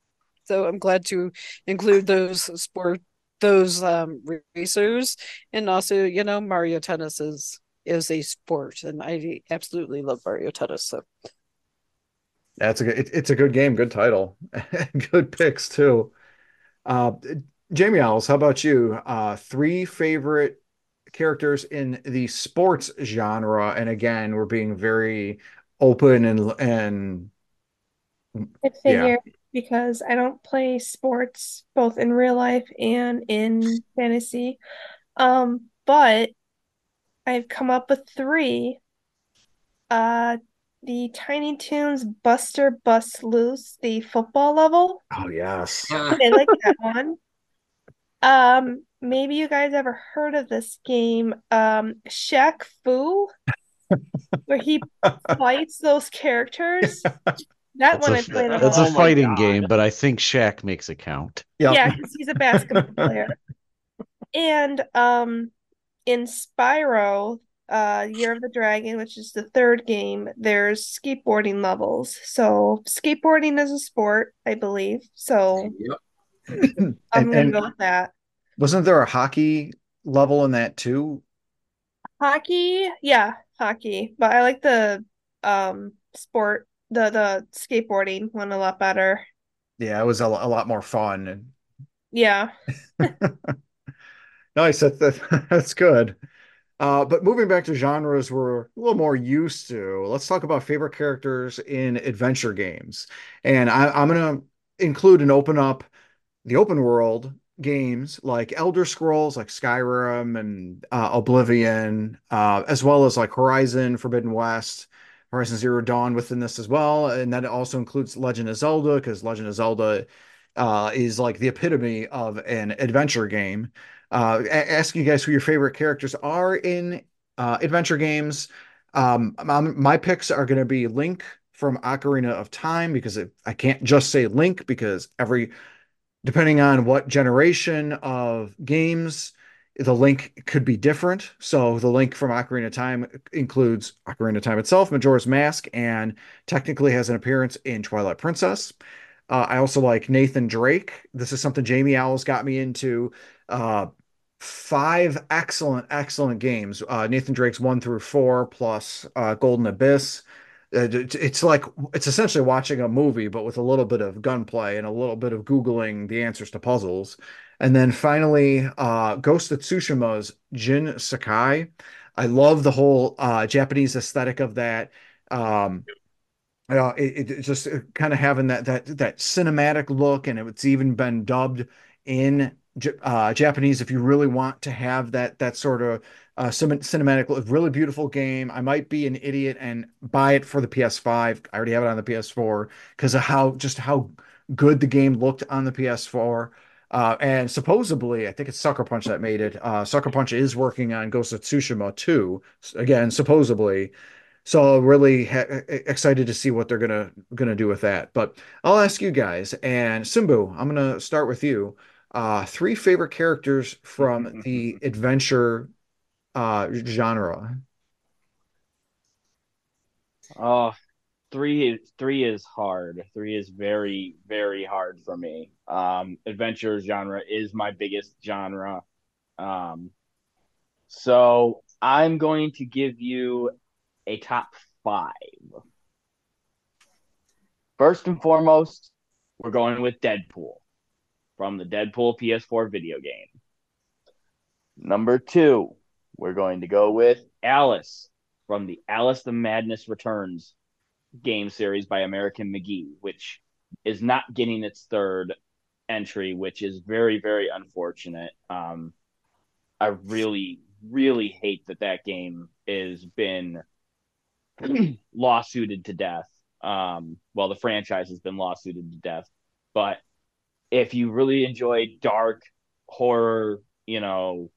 so I'm glad to include those sport those um racers and also, you know, Mario Tennis is is a sport and I absolutely love Mario Tennis. So That's a good. It, it's a good game. Good title. [LAUGHS] good picks too. Uh, Jamie Owls, how about you? Uh, three favorite characters in the sports genre, and again, we're being very open and and I figure because I don't play sports both in real life and in fantasy. Um, but I've come up with three. Uh, the Tiny Toons Buster Bust Loose, the football level. oh yes, I like that one. [LAUGHS] Um, maybe you guys ever heard of this game, um, Shaq Fu, [LAUGHS] where he fights those characters. That That's one a, I played a that's lot. a Oh fighting God. game, but I think Shaq makes it count. yeah, Yeah, because he's a basketball [LAUGHS] player. And um in Spyro, uh Year of the Dragon, which is the third game, there's skateboarding levels. So skateboarding is a sport, I believe. So Yep. I'm And- gonna and- go with that. Wasn't there a hockey level in that too? Hockey, yeah, hockey. But I like the um sport, the the skateboarding one a lot better. Yeah, it was a, a lot more fun. And Yeah. [LAUGHS] Nice. That, that, [LAUGHS] that's good. Uh, but moving back to genres we're a little more used to, let's talk about favorite characters in adventure games. And I, I'm going to include and open up the open world games like Elder Scrolls, like Skyrim and uh, Oblivion, uh, as well as like Horizon Forbidden West, Horizon Zero Dawn within this as well. And that also includes Legend of Zelda, because Legend of Zelda uh, is like the epitome of an adventure game. Uh, asking you guys who your favorite characters are in uh, adventure games. Um, my picks are going to be Link from Ocarina of Time because it, I can't just say Link because every depending on what generation of games the link could be different. So the link from Ocarina of Time includes Ocarina of Time itself, Majora's Mask, and technically has an appearance in Twilight Princess. Uh, I also like Nathan Drake. This is something Jamie Owls got me into. Uh, five excellent, excellent games. Uh, Nathan Drake's one through four plus uh, Golden Abyss. Uh, it's like it's essentially watching a movie, but with a little bit of gunplay and a little bit of googling the answers to puzzles. And then finally, uh, Ghost of Tsushima's Jin Sakai. I love the whole uh, Japanese aesthetic of that. Um, uh, it, it just kind of having that that that cinematic look, and it's even been dubbed in uh, Japanese if you really want to have that that sort of uh, cinematic, really beautiful game. I might be an idiot and buy it for the PS5. I already have it on the PS4 because of how just how good the game looked on the PS4. Uh, and supposedly, I think it's Sucker Punch that made it. Uh, Sucker Punch is working on Ghost of Tsushima 2, again, supposedly. So really excited to see what they're gonna gonna do with that. But I'll ask you guys, and Simbu, I'm gonna start with you. Uh, three favorite characters from [LAUGHS] the adventure uh, genre. three is hard. Three is very very hard for me. Um, adventure genre is my biggest genre. Um, so I'm going to give you a top five. First and foremost, we're going with Deadpool from the Deadpool PS4 video game. Number two, we're going to go with Alice from the Alice the Madness Returns game series by American McGee, which is not getting its third entry, which is very, very unfortunate. Um, I really, really hate that that game has been [CLEARS THROAT] lawsuited to death. Um, well, the franchise has been lawsuited to death, but if you really enjoy dark horror, you know,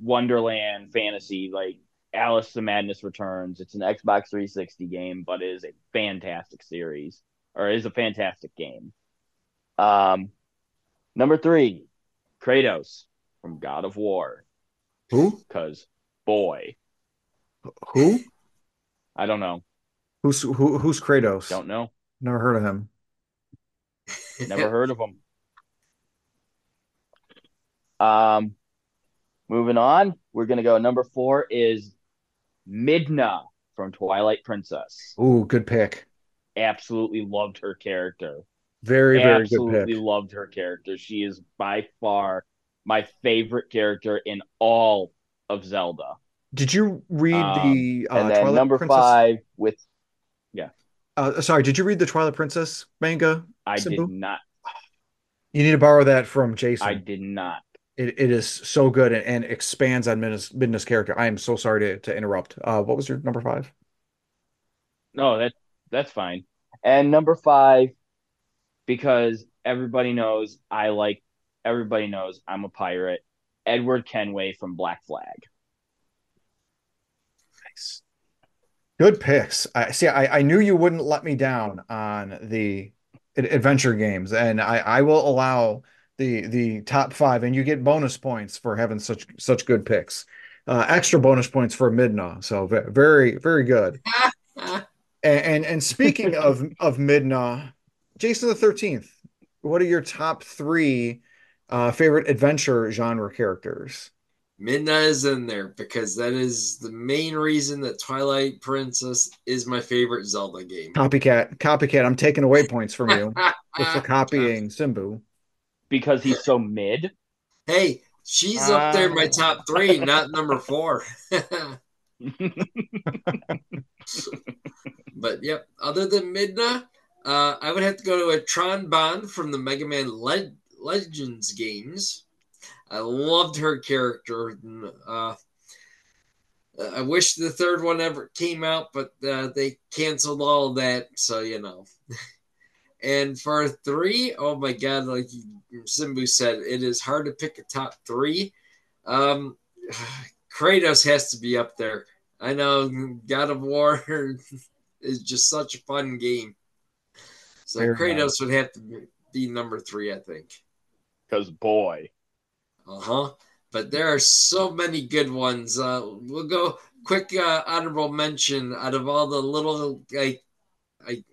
Wonderland fantasy, like Alice the Madness Returns, it's an Xbox 360 game, but it is a fantastic series or is a fantastic game. Um, number three, Kratos from God of War. Who? Because boy, who? I don't know. Who's who? Who's Kratos? Don't know. Never heard of him. Never heard of him. Um, moving on, we're gonna go. Number four is Midna from Twilight Princess. Ooh, good pick. Absolutely loved her character. Very, very Absolutely loved her character. She is by far my favorite character in all of Zelda. Did you read um, the uh, and then Twilight number Princess? five with yeah. Uh, sorry, did you read the Twilight Princess manga? I Simbu? did not. You need to borrow that from Jason. I did not. It, it is so good and, and expands on Midna's, Midna's character. I am so sorry to, to interrupt. Uh, what was your number five? No, that that's fine. And number five, because everybody knows I like everybody knows I'm a pirate. Edward Kenway from Black Flag. Nice. Good picks. I see. I, I knew you wouldn't let me down on the adventure games, and I, I will allow the the top five, and you get bonus points for having such such good picks. Uh, extra bonus points for Midna. So very very good. [LAUGHS] and, and, and speaking [LAUGHS] of of Midna, Jason the Thirteenth. What are your top three uh, favorite adventure genre characters? Midna is in there because that is the main reason that Twilight Princess is my favorite Zelda game. Copycat, copycat. I'm taking away points from you [LAUGHS] for copying Simbu because he's so mid. Hey, She's up there in my Uh. top three, not number four. [LAUGHS] but yep, other than Midna, uh, I would have to go to a Tron Bonne from the Mega Man Le- Legends games. I loved her character. Uh, I wish the third one ever came out, but uh, they canceled all that, so you know. [LAUGHS] and for three, oh my god, like Simbu said, it is hard to pick a top three. Um, [SIGHS] Kratos has to be up there. I know God of War [LAUGHS] is just such a fun game. So Fair Kratos would have to be number three, I think. Because boy, Uh huh. But there are so many good ones. Uh, we'll go quick uh, honorable mention out of all the little like I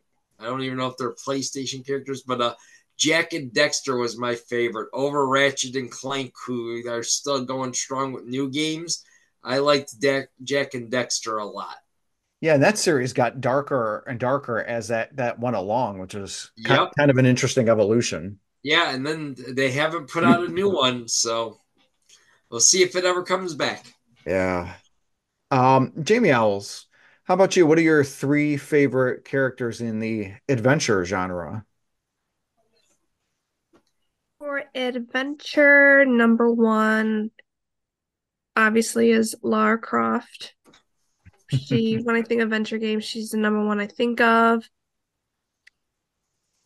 I don't even know if they're PlayStation characters, but uh, Jak and Daxter was my favorite. Over Ratchet and Clank, who are still going strong with new games. I liked De- Jak and Daxter a lot. Yeah, and that series got darker and darker as that that went along, which was kind, Yep. kind of an interesting evolution. Yeah, and then they haven't put out a new [LAUGHS] one, so we'll see if it ever comes back. Yeah. Um, Jamie Owls, how about you? What are your three favorite characters in the adventure genre? For adventure, number one obviously is Lara Croft. She, [LAUGHS] when I think of adventure games, she's the number one I think of.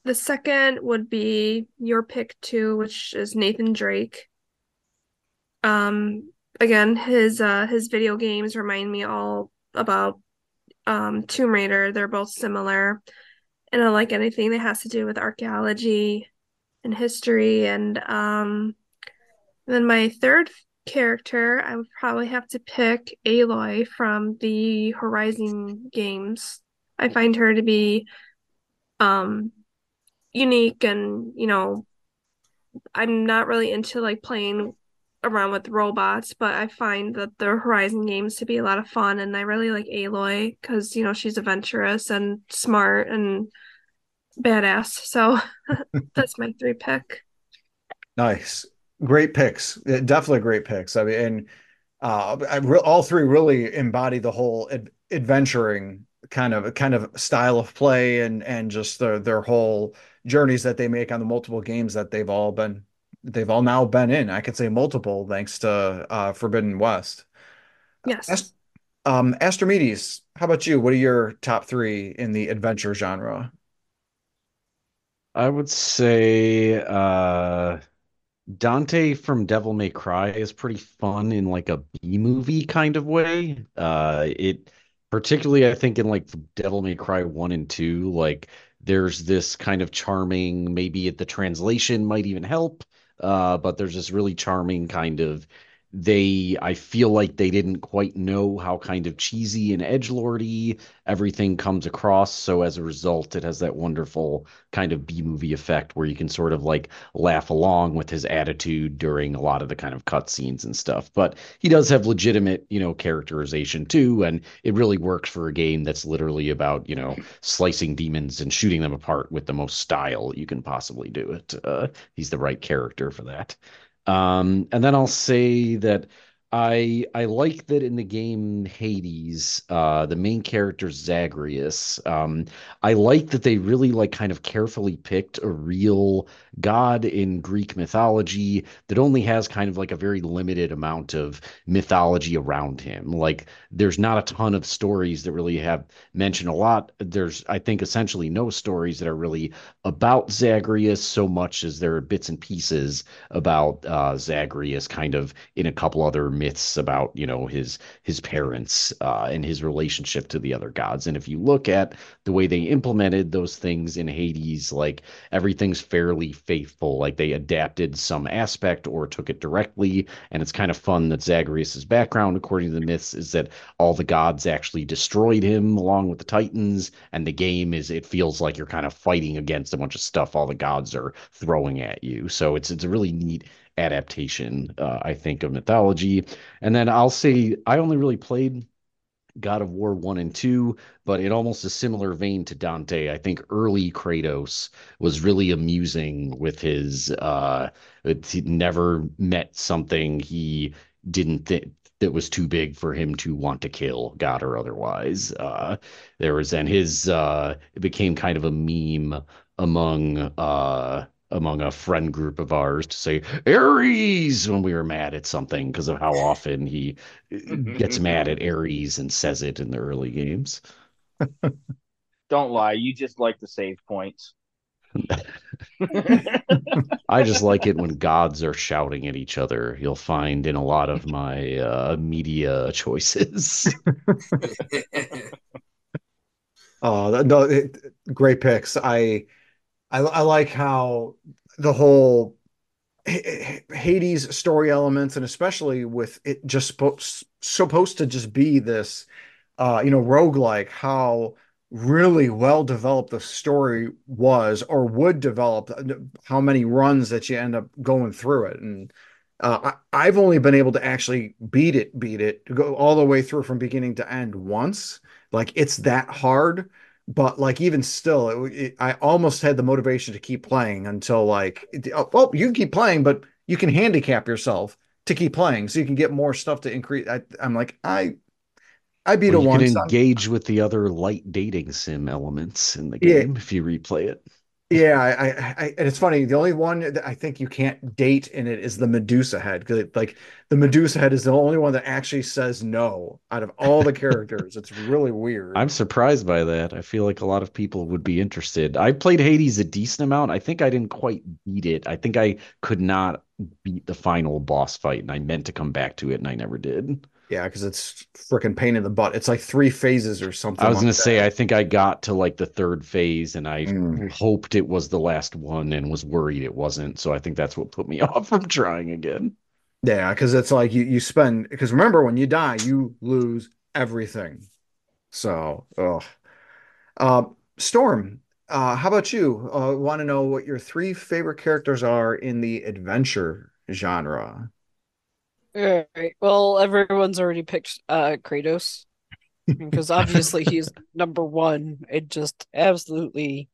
The second would be your pick too, which is Nathan Drake. Um, again, his uh his video games remind me all about um Tomb Raider. They're both similar. And I like anything that has to do with archaeology and history. And um then my third character, I would probably have to pick Aloy from the Horizon games. I find her to be um unique and, you know, I'm not really into like playing around with robots, but I find that the Horizon games to be a lot of fun and I really like Aloy because, you know, she's adventurous and smart and badass. So [LAUGHS] that's my three pick. Nice. Great picks. Definitely great picks. I mean, and uh, re all three really embody the whole ad adventuring kind of kind of style of play and and just their their whole journeys that they make on the multiple games that they've all been they've all now been in. I could say multiple thanks to uh, Forbidden West. Yes. Ast um, Astrimedes, how about you? What are your top three in the adventure genre? I would say uh Dante from Devil May Cry is pretty fun in like a B movie kind of way. Uh it particularly I think in like Devil May Cry 1 and 2, like there's this kind of charming, maybe it, the translation might even help. Uh, but there's this really charming kind of they I feel like they didn't quite know how kind of cheesy and edge lordy everything comes across. So as a result, it has that wonderful kind of B movie effect where you can sort of like laugh along with his attitude during a lot of the kind of cutscenes and stuff. But he does have legitimate, you know, characterization too, and it really works for a game that's literally about, you know, slicing demons and shooting them apart with the most style you can possibly do it. Uh, he's the right character for that. Um, and then I'll say that I I like that in the game Hades, uh, the main character Zagreus. Um, I like that they really like kind of carefully picked a real god in Greek mythology that only has kind of like a very limited amount of mythology around him. Like there's not a ton of stories that really have mentioned a lot. There's I think essentially no stories that are really about Zagreus so much as there are bits and pieces about uh, Zagreus kind of in a couple other about you know his his parents uh, and his relationship to the other gods. And if you look at the way they implemented those things in Hades, like everything's fairly faithful. Like they adapted some aspect or took it directly. And it's kind of fun that Zagreus's background, according to the myths, is that all the gods actually destroyed him along with the Titans. And the game is it feels like you're kind of fighting against a bunch of stuff all the gods are throwing at you. So it's it's a really neat adaptation, uh, I think, of mythology. And then I'll say I only really played God of War 1 and 2, but in almost a similar vein to Dante, I think early Kratos was really amusing with his uh he never met something he didn't think that was too big for him to want to kill, God or otherwise. Uh there was and his uh it became kind of a meme among uh among a friend group of ours to say Ares when we were mad at something because of how often he gets [LAUGHS] mad at Ares and says it in the early games. Don't lie, you just like the save points. [LAUGHS] I just like it when gods are shouting at each other. You'll find in a lot of my uh, media choices. [LAUGHS] oh, no, it, great picks. I I, I like how the whole Hades story elements, and especially with it just supposed, supposed to just be this, uh, you know, roguelike, how really well developed the story was or would develop, how many runs that you end up going through it. And uh, I, I've only been able to actually beat it, beat it, go all the way through from beginning to end once. Like it's that hard but like even still it, it, i almost had the motivation to keep playing until like oh, oh, you can keep playing but you can handicap yourself to keep playing so you can get more stuff to increase I, am like i i beat well, it you once can engage with the other light dating sim elements in the game yeah, if you replay it yeah, I, I, and it's funny. The only one that I think you can't date in it is the Medusa head because like the Medusa head is the only one that actually says no out of all the characters. it's really weird. I'm surprised by that. I feel like a lot of people would be interested. I played Hades a decent amount. I think I didn't quite beat it. I think I could not beat the final boss fight, and I meant to come back to it, and I never did. Yeah, because it's freaking pain in the butt. It's like three phases or something. I was like gonna that. say, I think I got to like the third phase, and I mm. hoped it was the last one, and was worried it wasn't. So I think that's what put me [LAUGHS] off from trying again. Yeah, because it's like you you spend because remember when you die, you lose everything. So, oh, uh, Storm. Uh, how about you? Uh, Want to know what your three favorite characters are in the adventure genre? All right. Well, everyone's already picked uh Kratos [LAUGHS] because obviously he's number one. It just absolutely,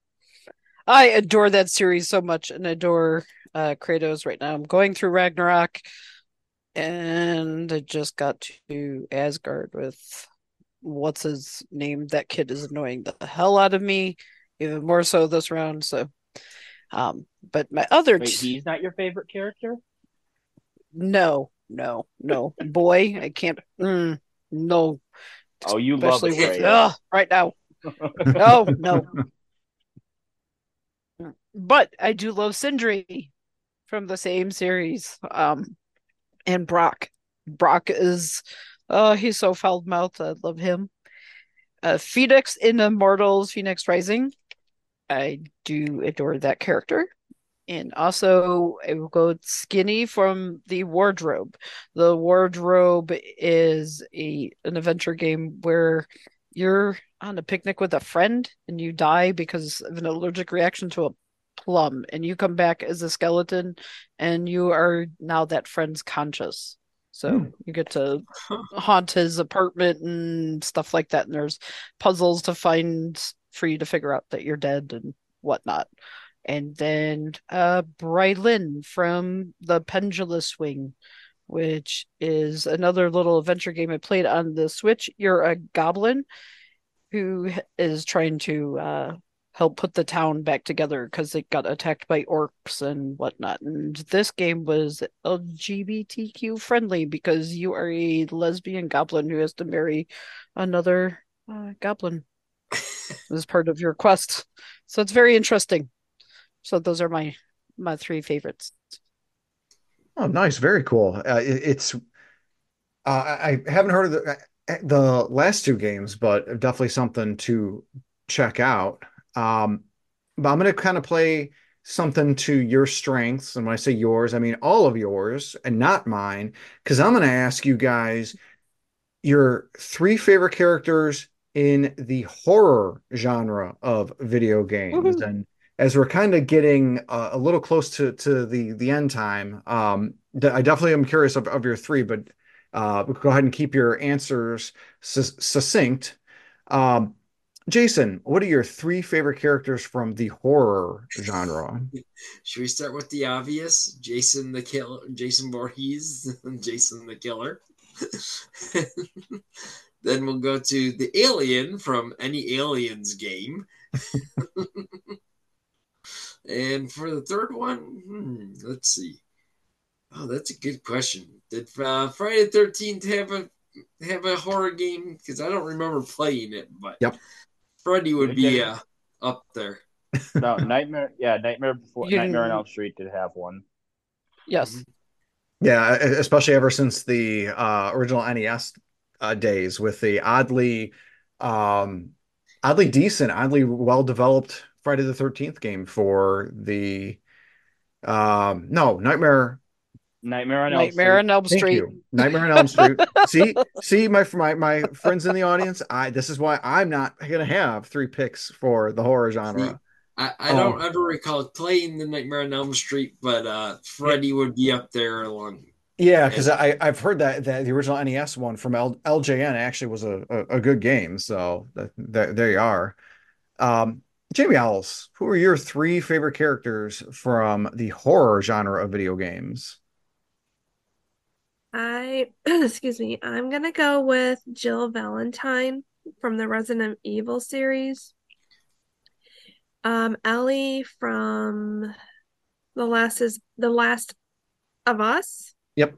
I adore that series so much and adore uh Kratos right now. I'm going through Ragnarok, and I just got to Asgard with what's his name. That kid is annoying the hell out of me, even more so this round. So, um, but my other Wait, he's not your favorite character. No, no, no, boy, I can't. Mm, no. Oh, you Especially love it, with, right now. no, no. But I do love Sindri from the same series. Um, and Brok. Brok is, uh, he's so foul mouthed. I love him. Uh, Fenyx in Immortals, Fenyx Rising. I do adore that character and also I will go skinny from the wardrobe. The wardrobe is a an adventure game where you're on a picnic with a friend and you die because of an allergic reaction to a plum and you come back as a skeleton and you are now that friend's conscious. So hmm. you get to haunt his apartment and stuff like that. And there's puzzles to find for you to figure out that you're dead and whatnot and then uh Brylin from the Pendulous Swing, which is another little adventure game I played on the Switch. You're a goblin who is trying to uh help put the town back together because it got attacked by orcs and whatnot. And this game was LGBTQ friendly because you are a lesbian goblin who has to marry another uh, goblin [LAUGHS] as part of your quest. So it's very interesting. So those are my my three favorites. Oh, nice, very cool. Uh, it, it's uh, I haven't heard of the uh, the last two games, but definitely something to check out. Um, but I'm going to kind of play something to your strengths, and when I say yours, I mean all of yours and not mine, because I'm going to ask you guys your three favorite characters in the horror genre of video games, mm-hmm. and as we're kind of getting uh, a little close to to the the end time, um, I definitely am curious of, of your three, but Uh, go ahead and keep your answers succinct. Um, Jason, what are your three favorite characters from the horror genre? [LAUGHS] Should we start with the obvious? Jason the killer, Jason Voorhees, [LAUGHS] Jason the killer. [LAUGHS] then we'll go to the alien from any aliens game. And for the third one, hmm, let's see. Oh, that's a good question. Did uh, Friday the Thirteenth have a have a horror game? Because I don't remember playing it, but yep. Freddy would be uh, up there. No, Nightmare. Yeah, Nightmare before you... Nightmare on Elm Street did have one. Yes. Mm-hmm. Yeah, especially ever since the uh, original NES uh, days with the oddly, um, oddly decent, oddly well developed Friday the Thirteenth game for the, um, no Nightmare. Nightmare on Nightmare Elm on Elm Street. Nightmare on Elm Street. [LAUGHS] see, see, my my my friends in the audience. I this is why I'm not gonna have three picks for the horror genre. See, I, I don't um, ever recall playing the Nightmare on Elm Street, but uh, Freddy would be up there along. Yeah, because I I've heard that that the original NES one from L, LJN actually was a, a, a good game. So that, that, there you are. Um, Jamie Owls, who are your three favorite characters from the horror genre of video games? I [CLEARS THROAT] excuse me, I'm gonna go with Jill Valentine from the Resident Evil series. Um, Ellie from The Last is The Last of Us. Yep.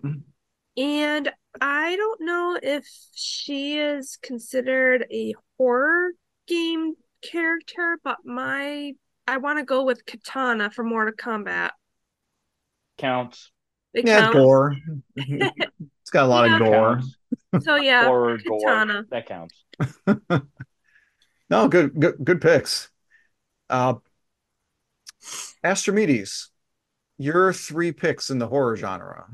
And I don't know if she is considered a horror game character, but my I want to go with Katana for Mortal Kombat. Counts. It yeah, counts. gore. [LAUGHS] it's got a lot yeah. of gore. So yeah, [LAUGHS] horror Katana. Gore. That counts. [LAUGHS] no, good, good, good picks. Uh, Astrimedes, your three picks in the horror genre.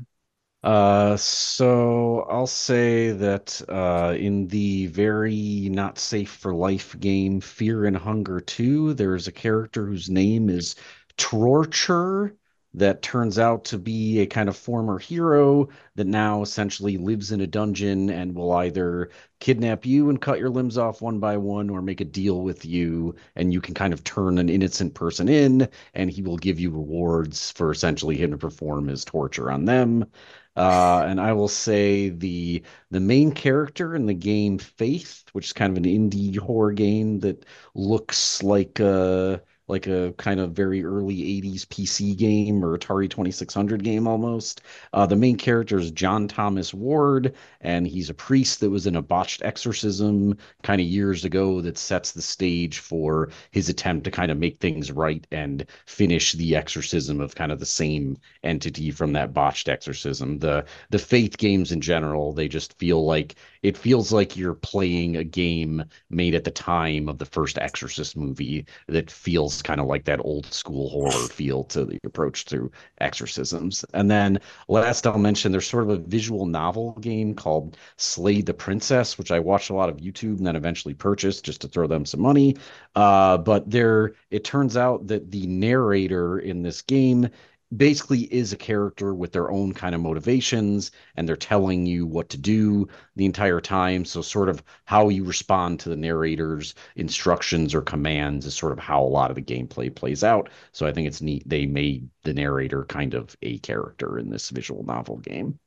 Uh, so I'll say that uh, in the very not safe for life game Fear and Hunger 2, there's a character whose name is Torture that turns out to be a kind of former hero that now essentially lives in a dungeon and will either kidnap you and cut your limbs off one by one or make a deal with you and you can kind of turn an innocent person in and he will give you rewards for essentially him to perform his torture on them uh, and I will say the the main character in the game Faith, which is kind of an indie horror game that looks like a like a kind of very early 80s PC game or Atari 2600 game almost. Uh, the main character is John Thomas Ward, and he's a priest that was in a botched exorcism kind of years ago that sets the stage for his attempt to kind of make things right and finish the exorcism of kind of the same entity from that botched exorcism. The the faith games in general, they just feel like it feels like you're playing a game made at the time of the first Exorcist movie that feels kind of like that old school horror feel to the approach to exorcisms. And then last I'll mention there's sort of a visual novel game called Slay the Princess, which I watched a lot of YouTube and then eventually purchased just to throw them some money. Uh, but there, it turns out that the narrator in this game basically is a character with their own kind of motivations and they're telling you what to do the entire time. So sort of how you respond to the narrator's instructions or commands is sort of how a lot of the gameplay plays out. So i think it's neat they made the narrator kind of a character in this visual novel game.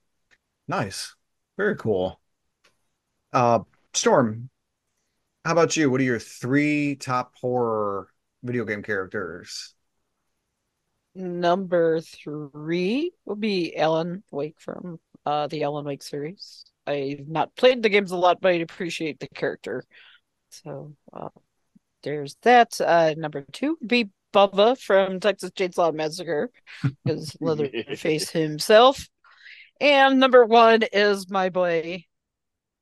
Nice. Very cool. Uh storm how about you? What are your three top horror video game characters Number three will be Alan Wake from uh, the Alan Wake series. I've not played the games a lot, but I appreciate the character. So uh, there's that. Uh, number two would be Bubba from Texas Chainsaw Massacre, [LAUGHS] because Leatherface himself. And number one is my boy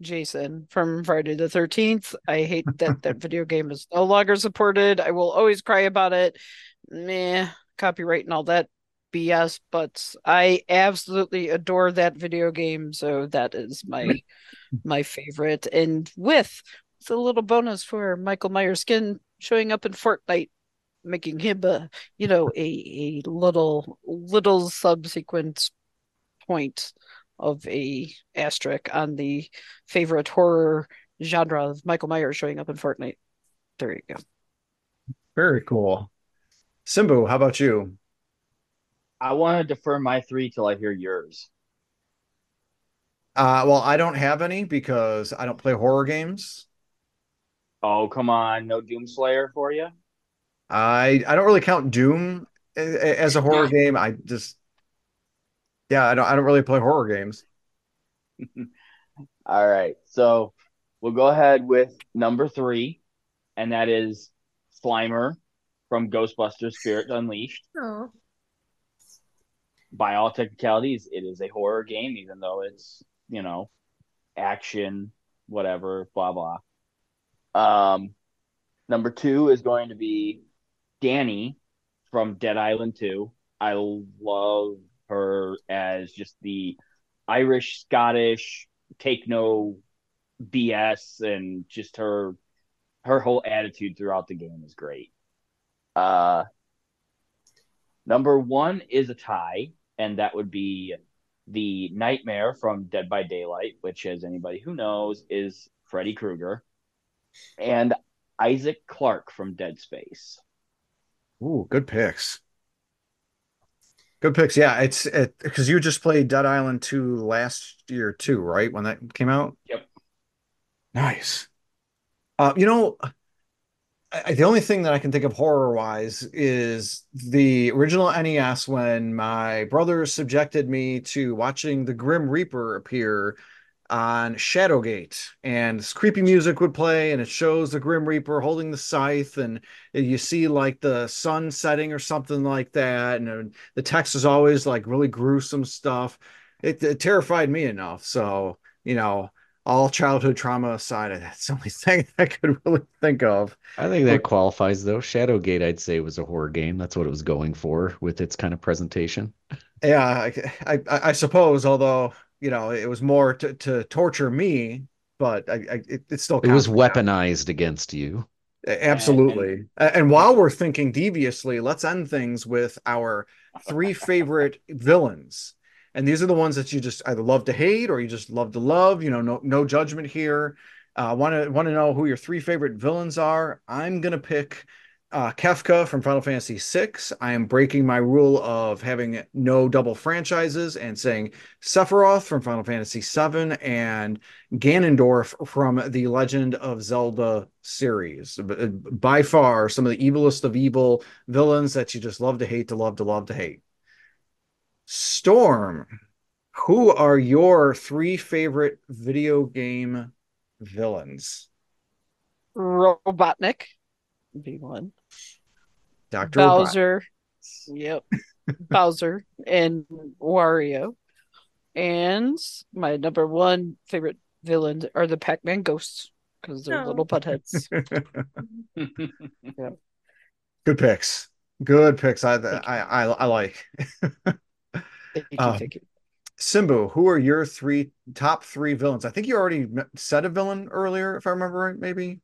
Jason from Friday the 13th. I hate that that [LAUGHS] video game is no longer supported. I will always cry about it. Meh, copyright and all that BS, but I absolutely adore that video game. So that is my my favorite. And with it's a little bonus for Michael Myers skin showing up in Fortnite, making him a you know a a little little subsequent point of a asterisk on the favorite horror genre of Michael Myers showing up in Fortnite. There you go. Very cool. Simbu, how about you? I want to defer my three till I hear yours. Uh, well, I don't have any because I don't play horror games. Oh, come on. No Doom Slayer for you? I I don't really count Doom as a horror [LAUGHS] game. I just yeah, I don't I don't really play horror games. [LAUGHS] All right. So we'll go ahead with number three, and that is Slimer from Ghostbusters Spirit Unleashed. [LAUGHS] Oh. By all technicalities, it is a horror game, even though it's, you know, action, whatever, blah blah. Um number two is going to be Dani from Dead Island 2. I love her as just the Irish, Scottish, take no BS, and just her her whole attitude throughout the game is great. Uh, number one is a tie, and that would be the Nightmare from Dead by Daylight, which, as anybody who knows, is Freddy Krueger, and Isaac Clarke from Dead Space. Ooh, good picks. Good picks. Yeah, it's it because you just played Dead Island 2 last year too, right? When that came out? Yep. Nice. Uh, you know, I, the only thing that I can think of horror wise is the original NES when my brother subjected me to watching the Grim Reaper appear on Shadowgate, and this creepy music would play, and it shows the Grim Reaper holding the scythe, and you see like the sun setting or something like that, and the text is always like really gruesome stuff. It, it terrified me enough, so you know, all childhood trauma aside, that's the only [LAUGHS] thing I could really think of. I think that qualifies though. Shadowgate, I'd say, was a horror game. That's what it was going for with its kind of presentation. Yeah, I, I, I suppose, although you know, it was more to, to torture me, but I, I it, it still it was weaponized against you. Absolutely. And, and while we're thinking deviously, let's end things with our three favorite villains. And these are the ones that you just either love to hate or you just love to love. You know, no no judgment here. I want to want to know who your three favorite villains are? I'm gonna pick uh, Kefka from Final Fantasy VI. I am breaking my rule of having no double franchises and saying Sephiroth from Final Fantasy VII and Ganondorf from the Legend of Zelda series. Uh, by far, some of the evilest of evil villains that you just love to hate, to love, to love, to hate. Storm, who are your three favorite video game villains? Robotnik be one. Dr. Bowser. Yep. [LAUGHS] Bowser and Wario. And my number one favorite villain are the Pac Man ghosts because they're oh. little buttheads. [LAUGHS] yeah. Good picks. Good picks. I I, I, I like. [LAUGHS] thank you, thank you. Simbu, who are your three top three villains? I think you already said a villain earlier, if I remember right, maybe.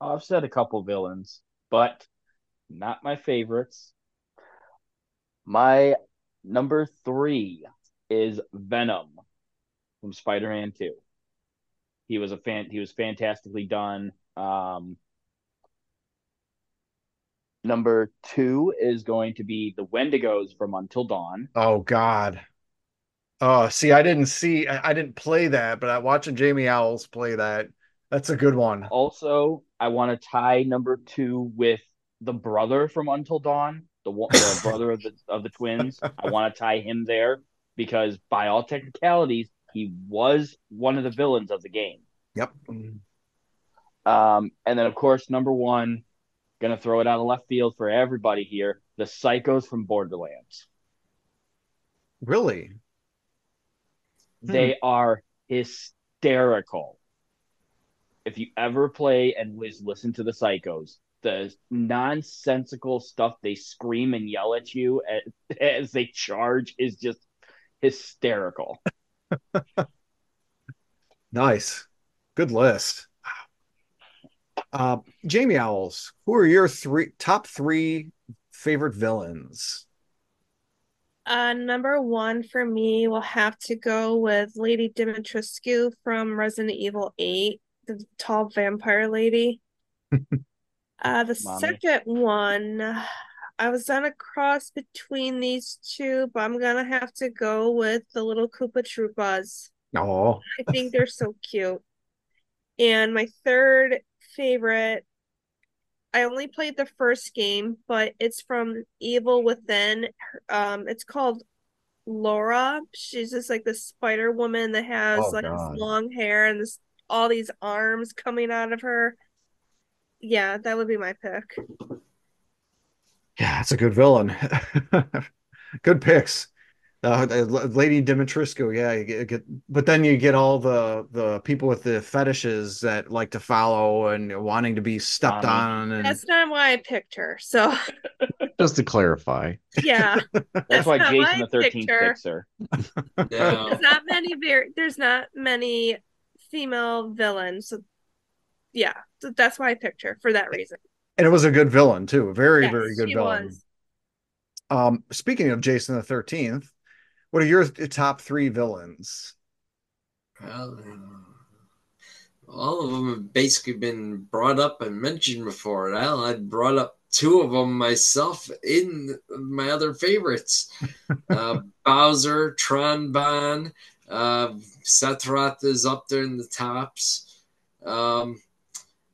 I've said a couple villains, but not my favorites. My number three is Venom from Spider-Man 2. He was a fan he was fantastically done. Um number two is going to be the Wendigos from Until Dawn. Oh God. Oh, see, I didn't see I, I didn't play that, but I watching Jamie Owls play that. That's a good one. Also, I want to tie number two with the brother from Until Dawn, the, the [LAUGHS] brother of the of the twins. I want to tie him there because, by all technicalities, he was one of the villains of the game. Yep. Um, and then, of course, number one, gonna throw it out of left field for everybody here: the psychos from Borderlands. Really? They hmm. are hysterical if you ever play and listen to the psychos, the nonsensical stuff they scream and yell at you as, [LAUGHS] as they charge is just hysterical. [LAUGHS] nice. Good list. Uh, Jamie Owls, who are your three top three favorite villains? Uh, number one for me will have to go with Lady Dimitrescu from Resident Evil 8, the tall vampire lady. [LAUGHS] uh, the Mommy. second one, I was on a cross between these two, but I'm gonna have to go with the little Koopa Troopas. Oh, I think they're so cute. And my third favorite, I only played the first game, but it's from Evil Within. Um, it's called Laura. She's just like the spider woman that has Oh, like this long hair and this all these arms coming out of her. Yeah, that would be my pick. yeah, it's a good villain. [LAUGHS] Good picks. Uh, Lady Dimitrescu, yeah, you get, get, but then you get all the the people with the fetishes that like to follow and wanting to be stepped Mommy. on, and That's not why I picked her. So [LAUGHS] Just to clarify. yeah, [LAUGHS] That's why Jason the Thirteenth picks her. No. there's not many very there's not many female villains. So yeah, so that's why I picked her for that reason. and it was a good villain too, a very Yes, very good she villain. was. Um, speaking of Jason the Thirteenth, what are your top three villains? Well, all of them have basically been brought up and mentioned before. I brought up two of them myself in my other favorites [LAUGHS] uh, Bowser, Tron Bonne, uh, is up there in the tops. Um,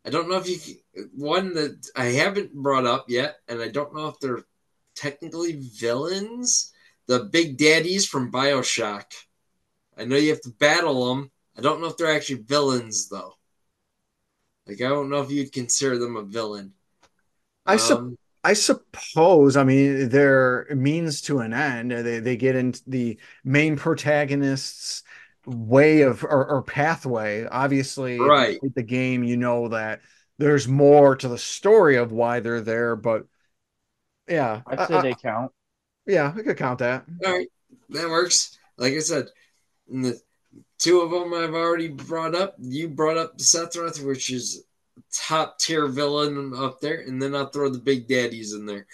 I don't know if you one that I haven't brought up yet, and I don't know if they're technically villains. The big daddies from Bioshock. I know you have to battle them. I don't know if they're actually villains though. Like I don't know if you'd consider them a villain. I sup- Um, I suppose. I mean, they're means to an end. They they get into the main protagonist's way of or, or pathway. Obviously, if you Right. the game, you know that there's more to the story of why they're there. But yeah, I'd say I- they count. Yeah, I could count that. all right, that works. Like I said, the two of them I've already brought up. You brought up Sephiroth, which is top tier villain up there, and then I'll throw the big daddies in there.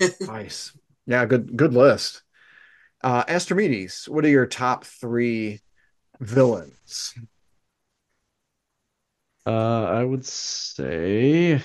[LAUGHS] Nice. Yeah, good good list. Uh, Astrimedes, what are your top three villains? Uh, I would say,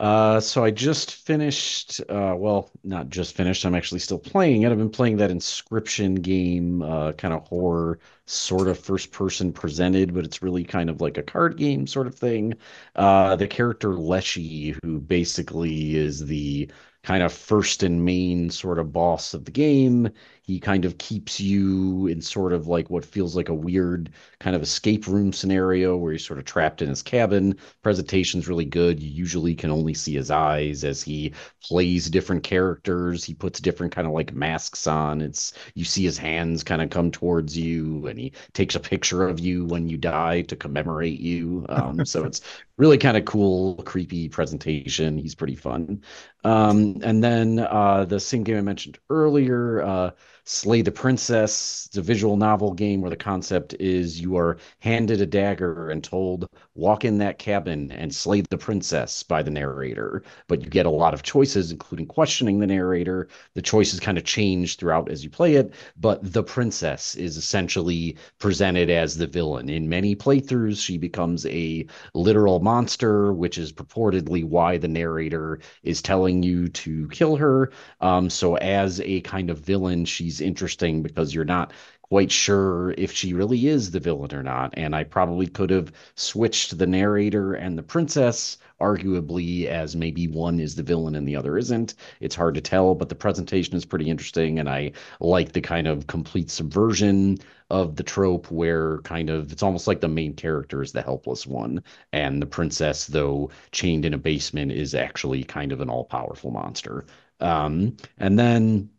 uh, so I just finished, uh, well, not just finished. I'm actually still playing it. I've been playing that Inscription game, uh, kind of horror, sort of first person presented, but it's really kind of like a card game sort of thing. Uh, the character Leshy, who basically is the kind of first and main sort of boss of the game. He kind of keeps you in sort of like what feels like a weird kind of escape room scenario where he's sort of trapped in his cabin. Presentation's really good. You usually can only see his eyes as he plays different characters. He puts different kind of like masks on. It's you see his hands kind of come towards you and he takes a picture of you when you die to commemorate you. Um, so [LAUGHS] it's really kind of cool, creepy presentation. He's pretty fun. Um, and then uh, the same game I mentioned earlier, uh, Slay the Princess. It's a visual novel game where the concept is you are handed a dagger and told, walk in that cabin and slay the princess by the narrator. But you get a lot of choices, including questioning the narrator. The choices kind of change throughout as you play it, but the princess is essentially presented as the villain. In many playthroughs, she becomes a literal monster, which is purportedly why the narrator is telling you to kill her. Um, so as a kind of villain, she's interesting because you're not quite sure if she really is the villain or not. And I probably could have switched the narrator and the princess, arguably, as maybe one is the villain and the other isn't. It's hard to tell, but the presentation is pretty interesting. And I like the kind of complete subversion of the trope where kind of it's almost like the main character is the helpless one. And the princess, though chained in a basement, is actually kind of an all powerful monster. Um, and then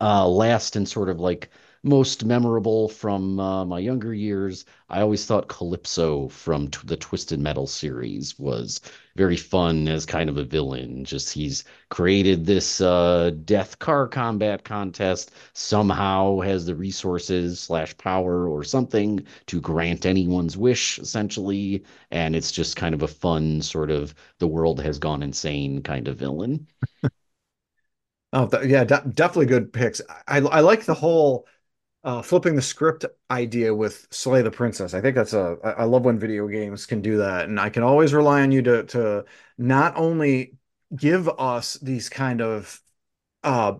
uh, last and sort of like most memorable from uh, my younger years, I always thought Calypso from t the Twisted Metal series was very fun as kind of a villain. Just he's created this uh, death car combat contest, somehow has the resources slash power or something to grant anyone's wish, essentially. And it's just kind of a fun sort of the world has gone insane kind of villain. [LAUGHS] Oh, th- yeah, de definitely good picks. I I like the whole uh, flipping the script idea with Slay the Princess. I think that's a I I love when video games can do that, and I can always rely on you to to not only give us these kind of uh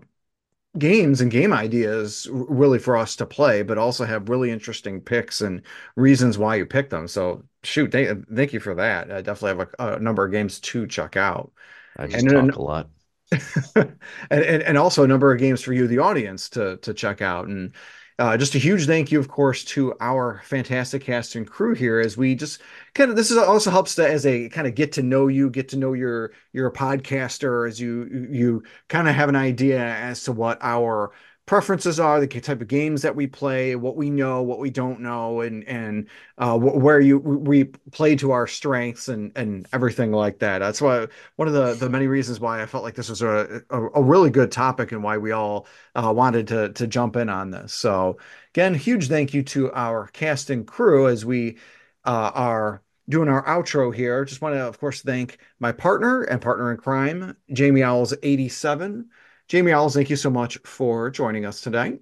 games and game ideas really for us to play, but also have really interesting picks and reasons why you pick them. So shoot, thank, thank you for that. I definitely have a, a number of games to check out. I just And talk a lot. [LAUGHS] and, and and also a number of games for you, the audience, to to check out. And uh, just a huge thank you, of course, to our fantastic cast and crew here as we just kind of this is also helps to as a kind of get to know you, get to know your you're a podcaster as you you kind of have an idea as to what our preferences are, the type of games that we play, what we know, what we don't know, and and uh, wh- where you we play to our strengths and and everything like that. That's why one of the the many reasons why I felt like this was a a, a really good topic and why we all uh, wanted to to jump in on this. So again, huge thank you to our cast and crew as we uh, are doing our outro here. Just want to, of course, thank my partner and partner in crime, Jamie Owls 87. Jamie Owls, thank you so much for joining us today.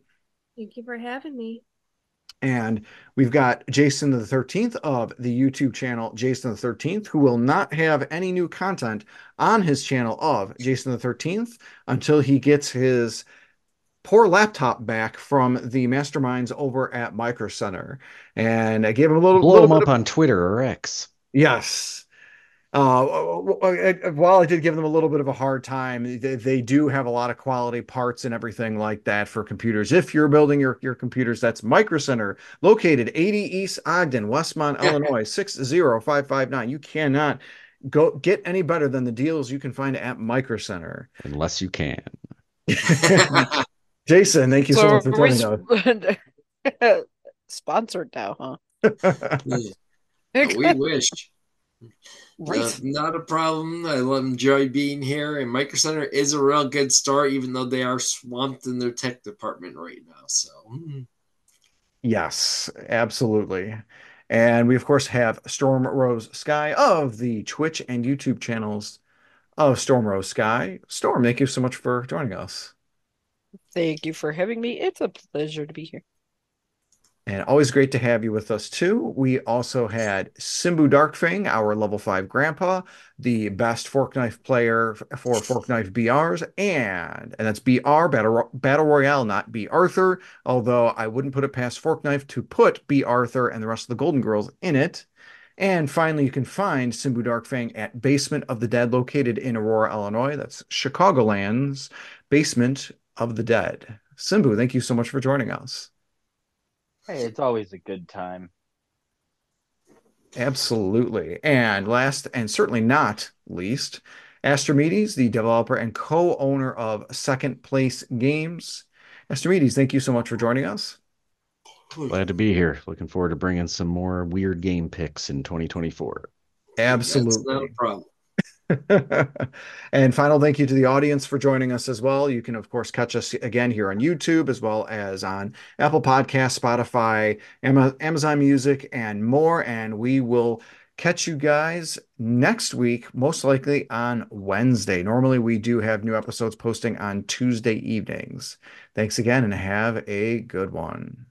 Thank you for having me. And we've got Jason the 13th of the YouTube channel Jason the 13th, who will not have any new content on his channel of Jason the 13th until he gets his poor laptop back from the masterminds over at Micro Center. And I gave him a little, Blow little them bit up of, on Twitter or X. yes. Uh, while I did give them a little bit of a hard time, they, they do have a lot of quality parts and everything like that for computers. If you're building your, your computers, that's Micro Center, located 80 East Ogden, Westmont, Illinois, 60559. You cannot go get any better than the deals you can find at Micro Center. Unless you can. [LAUGHS] Jason, thank you so, So much for are joining sp- [LAUGHS] sponsored now, huh? us. [LAUGHS] we wish. Right. Uh, not a problem. I love enjoy being here, and Micro Center is a real good store, even though they are swamped in their tech department right now. So, mm. Yes, absolutely. And we, of course, have Storm Rose Sky of the Twitch and YouTube channels of Storm Rose Sky. Storm, thank you so much for joining us. Thank you for having me. It's a pleasure to be here. And always great to have you with us too. We also had Simbu Darkfang, our level five grandpa, the best fork knife player for fork knife BRs, and and that's BR Battle Battle Royale, not Bea Arthur. Although I wouldn't put it past fork knife to put Bea Arthur and the rest of the Golden Girls in it. And finally, you can find Simbu Darkfang at Basement of the Dead, located in Aurora, Illinois. That's Chicagoland's Basement of the Dead. Simbu, thank you so much for joining us. Hey, it's always a good time. Absolutely. And last and certainly not least, Astrimedes, the developer and co-owner of Second Place Games. Astrimedes, thank you so much for joining us. Glad to be here. Looking forward to bringing some more weird game picks in 2024. that's not a problem. [LAUGHS] and final thank you to the audience for joining us as well. You can, of course, catch us again here on YouTube as well as on Apple Podcasts, Spotify, Amazon Music, and more. And we will catch you guys next week, most likely on Wednesday. Normally, we do have new episodes posting on Tuesday evenings. Thanks again and have a good one.